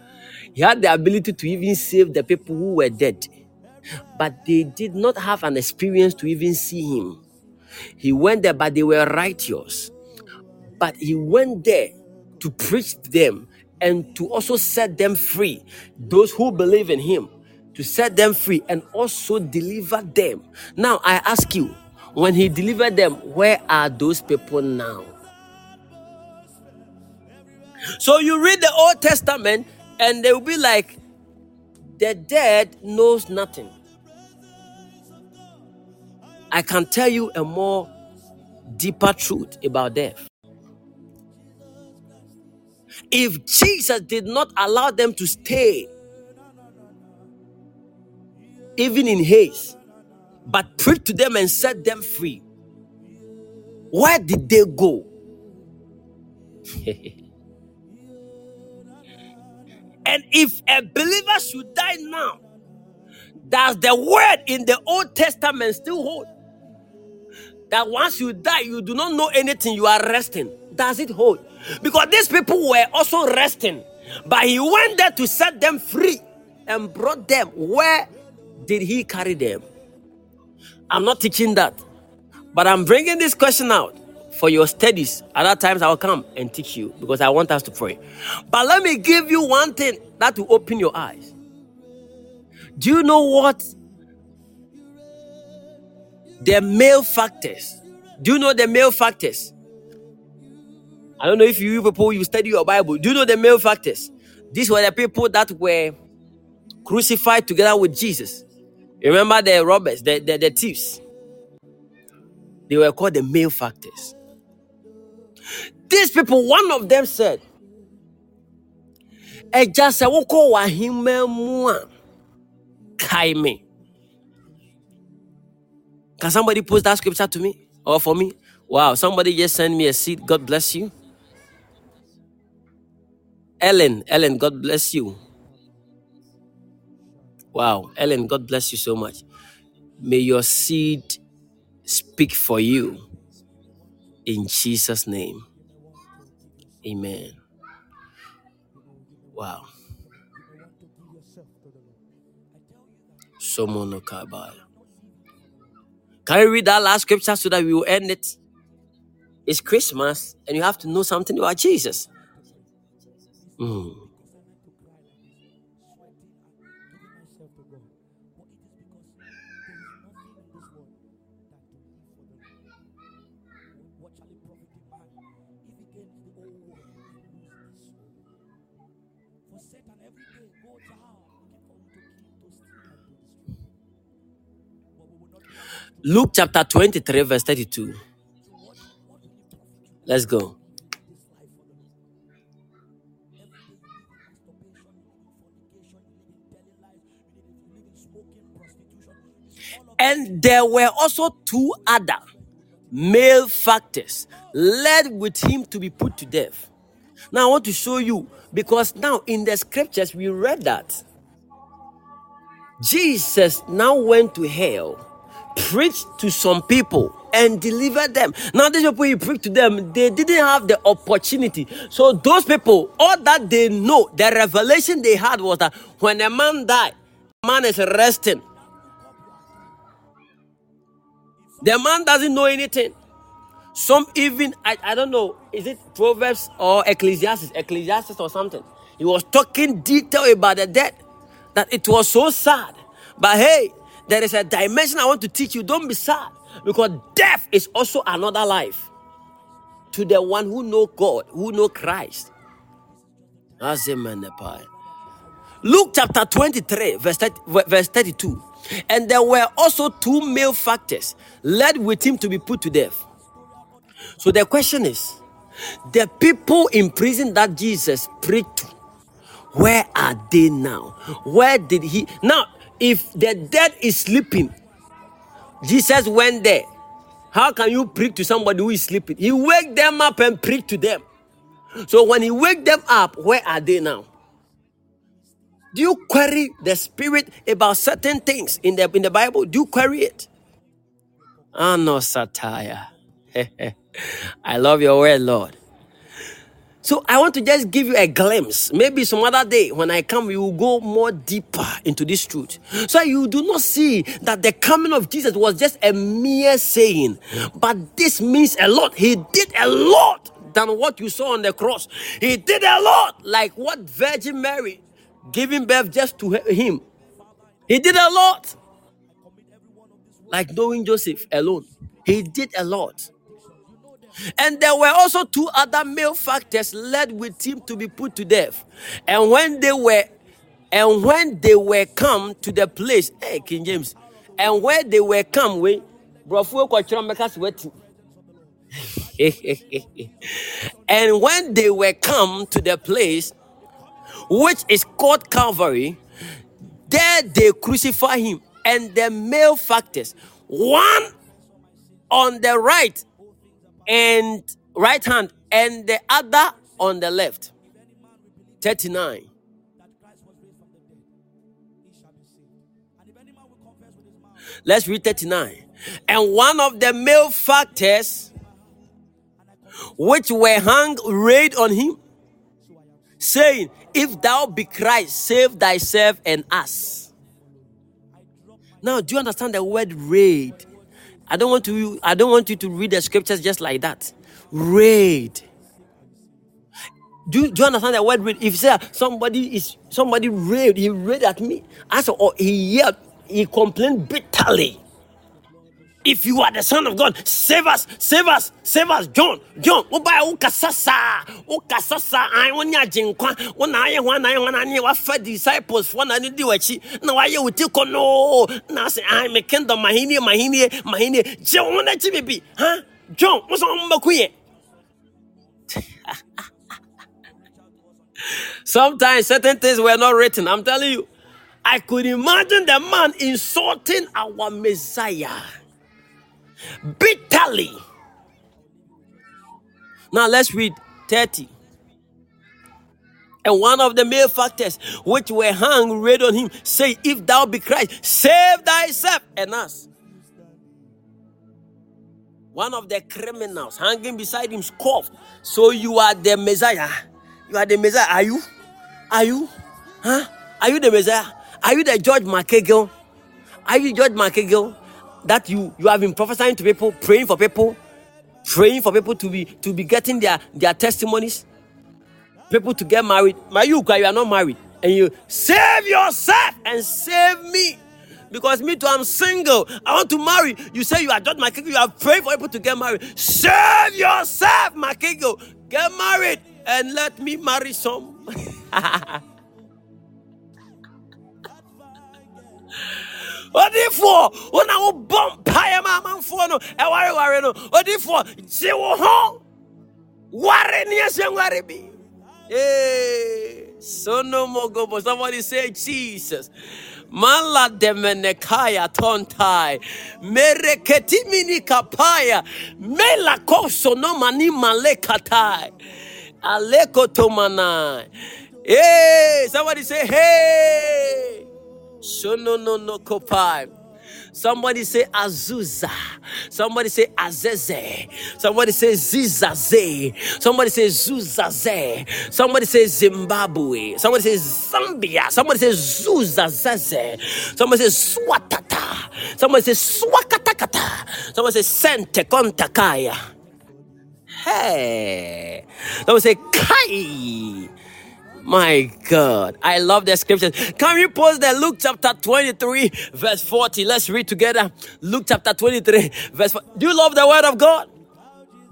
He had the ability to even save the people who were dead, but they did not have an experience to even see him. He went there, but they were righteous. But he went there to preach to them and to also set them free, those who believe in him, to set them free and also deliver them. Now, I ask you, when he delivered them, where are those people now? So you read the Old Testament and they will be like, the dead knows nothing. I can tell you a more deeper truth about death. If Jesus did not allow them to stay, even in Hades, but preached to them and set them free, where did they go? and if a believer should die now, does the word in the Old Testament still hold? That once you die, you do not know anything, you are resting. Does it hold? Because these people were also resting, but he went there to set them free and brought them. Where did he carry them? I'm not teaching that, but I'm bringing this question out for your studies. Other times I'll come and teach you because I want us to pray. But let me give you one thing that will open your eyes. Do you know what the malefactors? Do you know the malefactors? I don't know if you people you study your Bible. Do you know the malefactors? These were the people that were crucified together with Jesus. Remember the robbers, the, the, the thieves. They were called the malefactors. These people, one of them said, Ẹja sẹ wokọ w'ahemma mu a kae me. Can somebody post that scripture to me or for me? Wow, somebody just sent me a seed. God bless you. Ellen, Ellen, God bless you. Wow, Ellen, God bless you so much. May your seed speak for you in Jesus' name. Amen. Wow. Somono kabaya. Can you read that last scripture so that we will end it? It's Christmas and you have to know something about Jesus. Mm. Luke chapter 23, verse 32. Let's go. And there were also two other malefactors led with him to be put to death. Now I want to show you because now in the scriptures we read that Jesus now went to hell, preached to some people, and delivered them. Now, these people he preached to them, they didn't have the opportunity. So, those people, all that they know, the revelation they had was that when a man died, man is resting. The man doesn't know anything. Some even, I, I don't know, is it Proverbs or Ecclesiastes? Ecclesiastes or something. He was talking detail about the dead. That it was so sad. But hey, there is a dimension I want to teach you. Don't be sad. Because death is also another life. To the one who know God, who know Christ. Luke chapter 23, verse, 30, verse 32. And there were also two malefactors led with him to be put to death. So the question is the people in prison that Jesus preached to, where are they now? Where did he now? If the dead is sleeping, Jesus went there. How can you preach to somebody who is sleeping? He wake them up and preach to them. So when he wake them up, where are they now? Do you query the spirit about certain things in the in the Bible? Do you query it? Ah no, satire. I love your word, Lord. So I want to just give you a glimpse. Maybe some other day when I come, we will go more deeper into this truth. So you do not see that the coming of Jesus was just a mere saying, but this means a lot. He did a lot than what you saw on the cross. He did a lot, like what Virgin Mary giving birth just to him. He did a lot, like knowing Joseph alone. He did a lot. And there were also two other malefactors led with him to be put to death. And when they were and when they were come to the place, hey King James, and where they were come, we and when they were come to the place which is called Calvary, there they crucify him and the malefactors, one on the right and right hand and the other on the left. 39. Let's read 39. And one of the malefactors which were hung raid on him, saying, If thou be Christ, save thyself and us. Now, do you understand the word raid? I don't want to I don't want you to read the scriptures just like that. Read. Do, do you understand that word raid? If say somebody is somebody raid, he raid at me. I said, or he yelled, he complained bitterly. If you are the son of God, save us, save us, save us, John, John. Oba ukasasa, ukasasa. I want ya jinkwa. Wana aye wana aye wana ni wafa disciples. Wana ni diwachi. Na waye utiko no. Na say I me kingdom mahini mahini mahini. Je wana chibibi, huh? John, what's on makuye? Sometimes certain things were not written. I'm telling you. I could imagine the man insulting our Messiah bitterly. Now let's read 30. And one of the malefactors which were hung read on him, say, If thou be Christ, save thyself and us. One of the criminals hanging beside him scoffed. So you are the Messiah. You are the Messiah. Are you? Are you? Huh? Are you the Messiah? Are you the George McEagle? Are you George McEagle? That you you have been prophesying to people, praying for people, praying for people to be to be getting their their testimonies, people to get married. My you, you are not married, and you save yourself and save me. Because me too, I'm single. I want to marry. You say you are George McEagle. You are praying for people to get married. Save yourself, McEagle. Get married and let me marry some. odifoɔ wo na wobɔ mpaeɛ ma amanfoɔ no ɛwareware no odifoɔ gye wo ho ware ne ɛhyɛ nware bi eh, Hey, Sonomogobo. Somebody say Jesus. Mala demenekaya tontai. Mereketimini kapaya. Mela koso no mani malekatai. Aleko tomanai. Hey, somebody say, hey. Somebody say Azusa. Somebody say Azeze. Somebody say Zizaze. Somebody say Zuzaze. Somebody say Zimbabwe. Somebody say Zambia. Somebody say Zuzazeze. Somebody say Swatata. Somebody say Swakatakata. Somebody say Sente Kontakaya. Hey. Somebody say Kai. My God, I love the scriptures. Can we post that Luke chapter 23, verse 40? Let's read together. Luke chapter 23, verse 40. Do you love the word of God?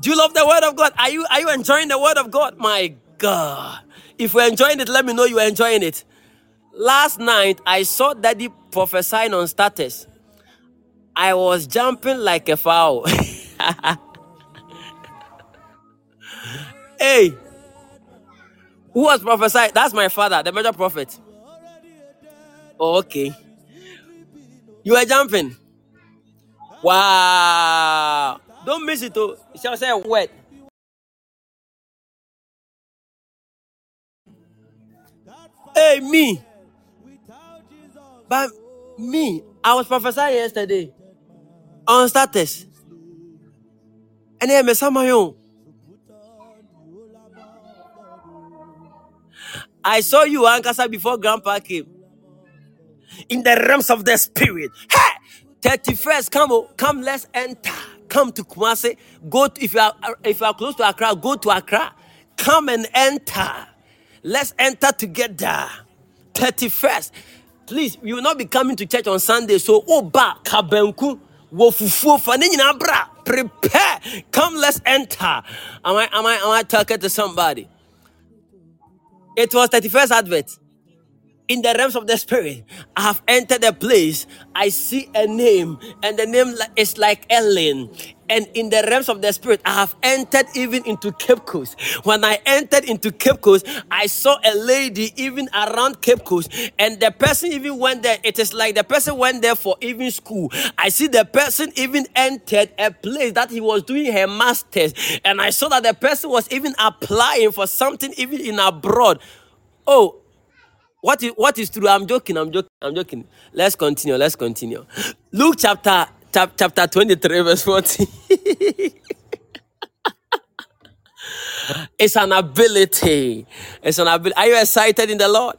Do you love the word of God? Are you are you enjoying the word of God? My God. If you're enjoying it, let me know you're enjoying it. Last night I saw Daddy prophesying on status. I was jumping like a fowl. hey, who was prophesied? That's my father, the major prophet. Oh, okay. You were jumping. Wow. Don't miss it. Oh. Shall say wet. Hey, me. But me, I was prophesying yesterday on status. And then, Messamayon. I saw you, Ankasa, before Grandpa came. In the realms of the spirit. Hey! 31st, come, oh, come, let's enter. Come to Kumasi. Go to, if you are if you are close to Accra, go to Accra. Come and enter. Let's enter together. 31st. Please, you will not be coming to church on Sunday. So, oh, Oba Kabenku. Wofufu. Prepare. Come, let's enter. Am I am I am I talking to somebody? It was 31st advert. In the realms of the spirit, I have entered a place. I see a name, and the name is like Ellen. And in the realms of the spirit, I have entered even into Cape Coast. When I entered into Cape Coast, I saw a lady even around Cape Coast, and the person even went there. It is like the person went there for even school. I see the person even entered a place that he was doing her masters, and I saw that the person was even applying for something even in abroad. Oh, what is what is true? I'm joking. I'm joking. I'm joking. Let's continue. Let's continue. Luke chapter chap, chapter 23 verse 40. it's an ability. It's an ability. Are you excited in the Lord?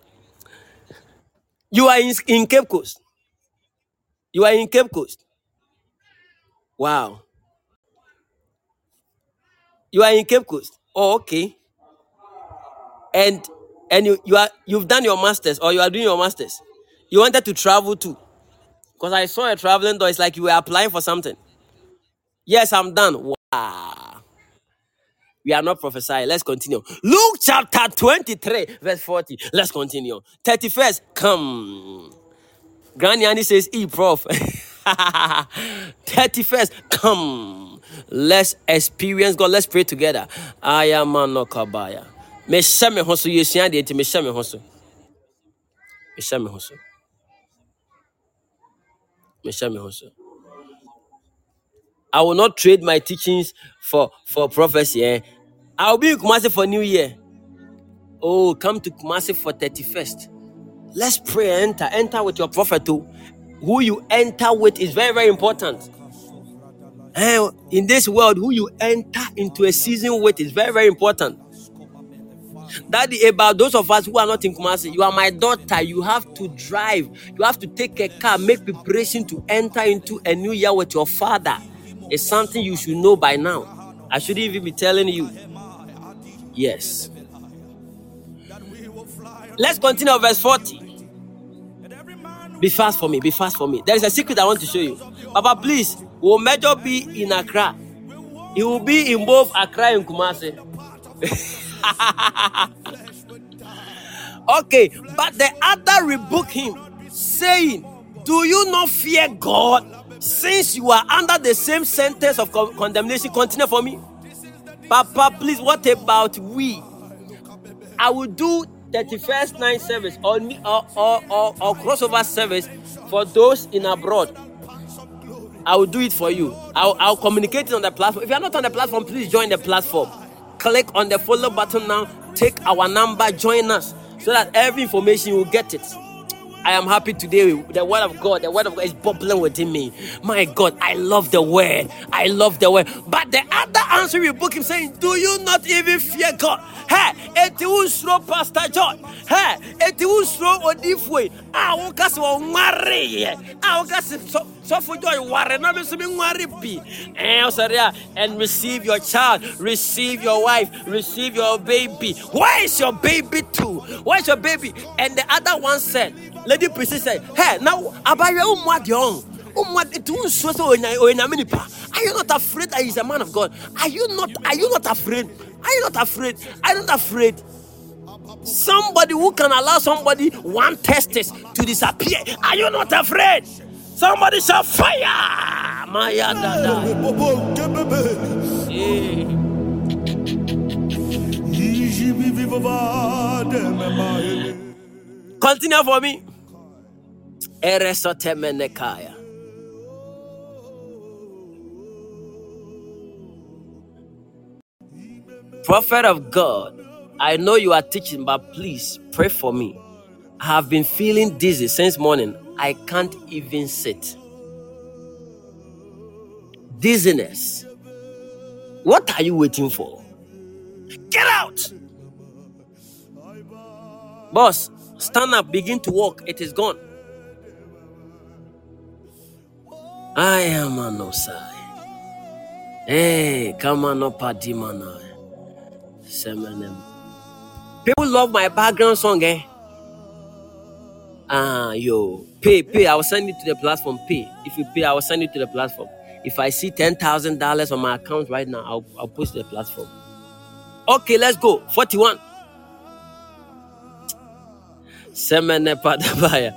You are in, in Cape Coast. You are in Cape Coast. Wow. You are in Cape Coast. Oh, okay. And and you, you are you've done your masters or you are doing your masters. You wanted to travel too. Because I saw a traveling door. It's like you were applying for something. Yes, I'm done. Wow. We are not prophesying. Let's continue. Luke chapter 23, verse 40. Let's continue. 31st, come. Granny Annie says, E prof. 31st, come. Let's experience God. Let's pray together. I am Anokabaya. Me ho so yɛsua deɛ nti mehyɛ me ho so mehyɛ me ho so mehyɛ me ho so I will not trade my teachings for for prophecy. Eh? I'll be in Kumasi for New Year. Oh, come to Kumasi for 31st. Let's pray enter. Enter with your prophet too. Who you enter with is very, very important. And in this world, who you enter into a season with is very, very important. That about those of us who are not in Kumasi, you are my daughter. You have to drive. You have to take a car, make preparation to enter into a new year with your father. It's something you should know by now. I shouldn't even be telling you. Yes. Let's continue verse 40. Be fast for me, be fast for me. There is a secret I want to show you. Papa, please, will Major be in Accra? He will be in both Accra and Kumasi. okay, but the other rebuked him, saying, Do you not fear God? Since you are under the same sentence of con- condemnation, continue for me. Papa, please, what about we? I will do 31st night service or, or, or, or, or crossover service for those in abroad. I will do it for you. I'll, I'll communicate it on the platform. If you're not on the platform, please join the platform. Click on the follow button now. Take our number, join us so that every information you get it. I am happy today. The word of God, the word of God is bubbling within me. My God, I love the word. I love the word. But the other answer we book him saying, Do you not even fear God? Hey, it will slow Pastor John. Hey, it will slow Odifwe. I will cast one worry. I will cast so for joy worry. Not be worry be. And receive your child, receive your wife, receive your baby. Where is your baby to? Where is your baby? And the other one said, lady princess say hey now abayɛ umu adi ɔn umu adi tu nsuo sɛ onyame nipa are you not afraid that he's a man of God are you not are you not afraid are you not afraid are you not afraid somebody who can allow somebody one testis to disappear are you not afraid somebody shall fire maya dada. Continue for me. Eresotemenekaya. Prophet of God, I know you are teaching, but please pray for me. I have been feeling dizzy since morning. I can't even sit. Dizziness. What are you waiting for? Get out! Boss, stand up, begin to walk. It is gone. I am an Osai. Hey, come on up. Semenem. People love my background song, eh? Ah, yo. Pay, pay. I will send it to the platform. Pay. If you pay, I will send it to the platform. If I see $10,000 on my account right now, I'll, I'll post the platform. Okay, let's go. 41. Semene Padabaya.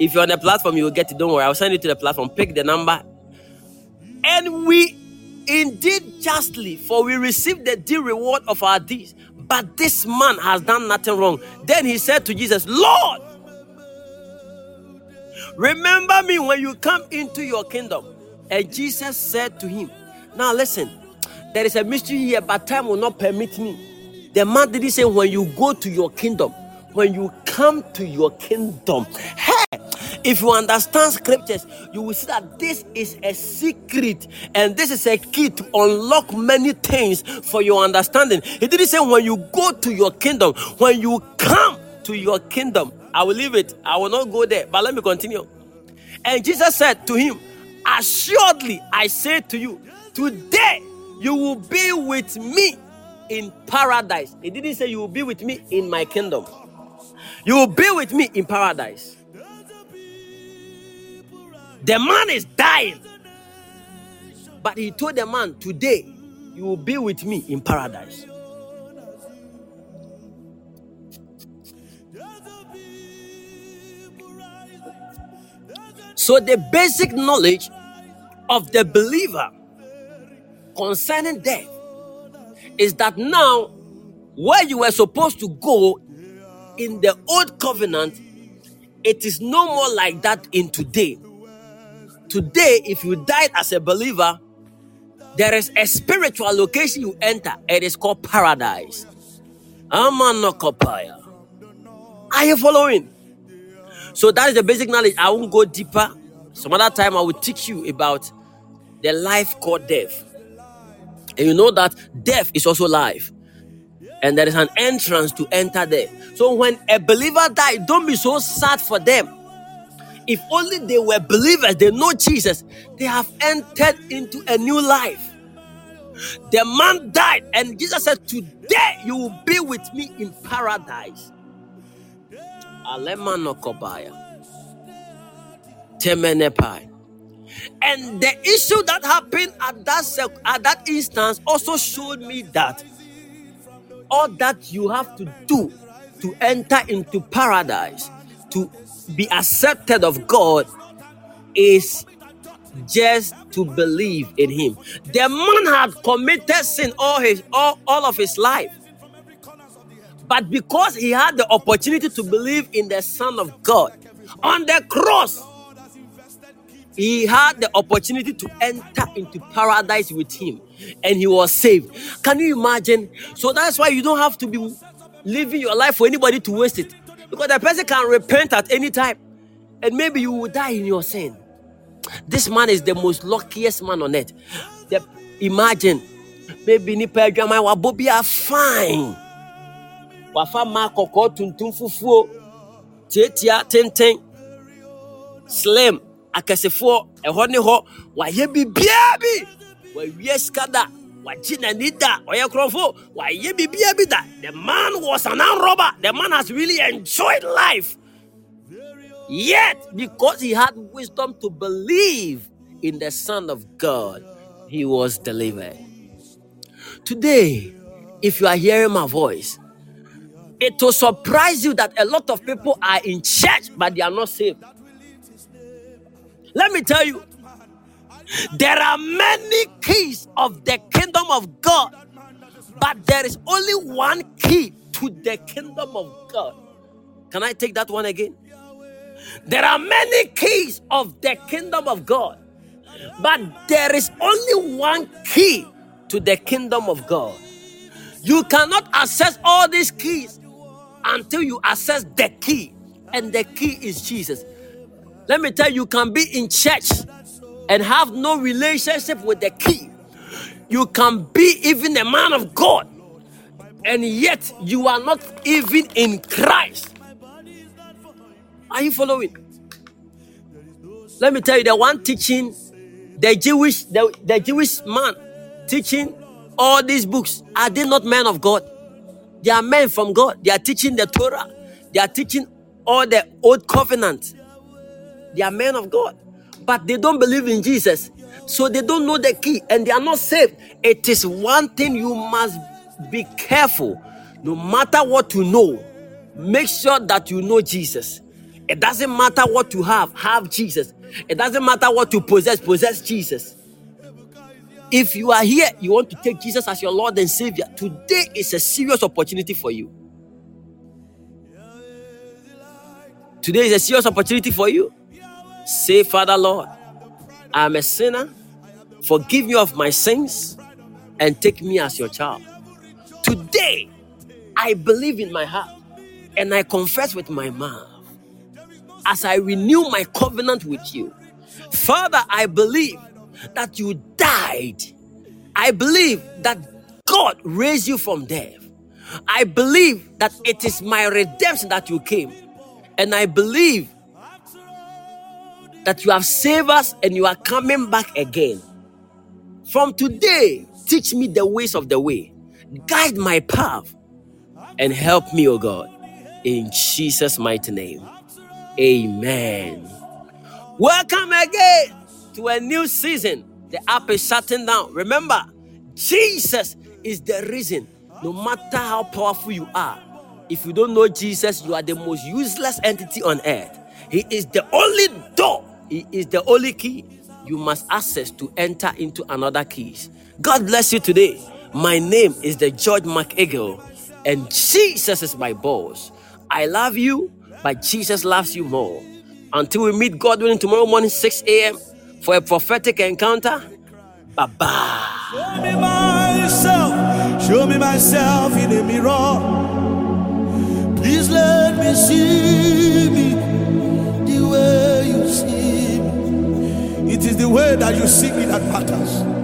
If you're on the platform, you will get it. Don't worry. I'll send you to the platform. Pick the number. And we indeed justly, for we received the due reward of our deeds. But this man has done nothing wrong. Then he said to Jesus, Lord, remember me when you come into your kingdom. And Jesus said to him, Now listen, there is a mystery here, but time will not permit me. The man didn't say, When you go to your kingdom, when you come to your kingdom. Hey, if you understand scriptures, you will see that this is a secret and this is a key to unlock many things for your understanding. He didn't say when you go to your kingdom, when you come to your kingdom. I will leave it. I will not go there. But let me continue. And Jesus said to him, Assuredly, I say to you, today you will be with me in paradise. He didn't say you will be with me in my kingdom. You will be with me in paradise. The man is dying. But he told the man, Today you will be with me in paradise. So, the basic knowledge of the believer concerning death is that now, where you were supposed to go in the old covenant, it is no more like that in today. Today, if you died as a believer, There is a spiritual location you enter. It is called paradise. Are you following? So that is the basic knowledge. I won't go deeper. Some other time I will teach you about the life called death. And you know that death is also life. And there is an entrance to enter there. So when a believer dies, don't be so sad for them. If only they were believers, they know Jesus, they have entered into a new life. The man died, and Jesus said, Today you will be with me in paradise. Alemanokobaya. Temenepai. And the issue that happened at that sec- at that instance also showed me that all that you have to do to enter into paradise, to be accepted of God, is just to believe in Him. The man had committed sin all his all, all of his life. But because he had the opportunity to believe in the Son of God on the cross, he had the opportunity to enter into paradise with him and he was saved. Can you imagine? So that's why you don't have to be living your life for anybody to waste it. Because the person can repent at any time and maybe you will die in your sin. This man is the most luckiest man on earth. The- imagine, maybe nipa adwaman wabɔ bi a fine. Wafa ma kɔkɔɔ tuntum fufuo, tietia tenten, slim, akɛsefoɔ, ɛhɔ ne hɔ, wayɛ biribiara bi. Wawie sika da, wagye n'ani da, ɔyɛ korɔfo, wayɛ bi da. The man was an armed robber. The man has really enjoyed life. Yet, because he had wisdom to believe in the Son of God, he was delivered. Today, if you are hearing my voice, it will surprise you that a lot of people are in church but they are not saved. Let me tell you, there are many keys of the kingdom of God, but there is only one key to the kingdom of God. Can I take that one again? There are many keys of the kingdom of God, but there is only one key to the kingdom of God. You cannot access all these keys until you access the key, and the key is Jesus. Let me tell you, you can be in church and have no relationship with the key. You can be even a man of God, and yet you are not even in Christ. Are you following? Let me tell you the one teaching the Jewish the, the Jewish man teaching all these books are they not men of God? They are men from God. They are teaching the Torah. They are teaching all the old covenant. They are men of God. But they don't believe in Jesus. So they don't know the key and they are not saved. It is one thing you must be careful. No matter what you know, make sure that you know Jesus. It doesn't matter what you have, have Jesus. It doesn't matter what you possess, possess Jesus. If you are here, you want to take Jesus as your Lord and Savior, today is a serious opportunity for you. Today is a serious opportunity for you. Say, Father Lord, I am a sinner. Forgive me of my sins and take me as your child. Today, I believe in my heart and I confess with my mouth as I renew my covenant with you. Father, I believe that you died. I believe that God raised you from death. I believe that it is my redemption that you came. And I believe that you have saved us and you are coming back again. From today, teach me the ways of the way, guide my path, and help me, O God. In Jesus' mighty name. Amen. Welcome again to a new season. The app is shutting down. Remember, Jesus is the reason. No matter how powerful you are, if you don't know Jesus, you are the most useless entity on earth. He is the only door, He is the only key you must access to enter into another keys. God bless you today. My name is the George McEagle, and Jesus is my boss. I love you, but Jesus loves you more. Until we meet God willing tomorrow morning, 6 a.m., for a prophetic encounter, Bye bye. Show me myself, show me myself in mirror. Please let me see me the way you see me. It is the way that you see me that matters.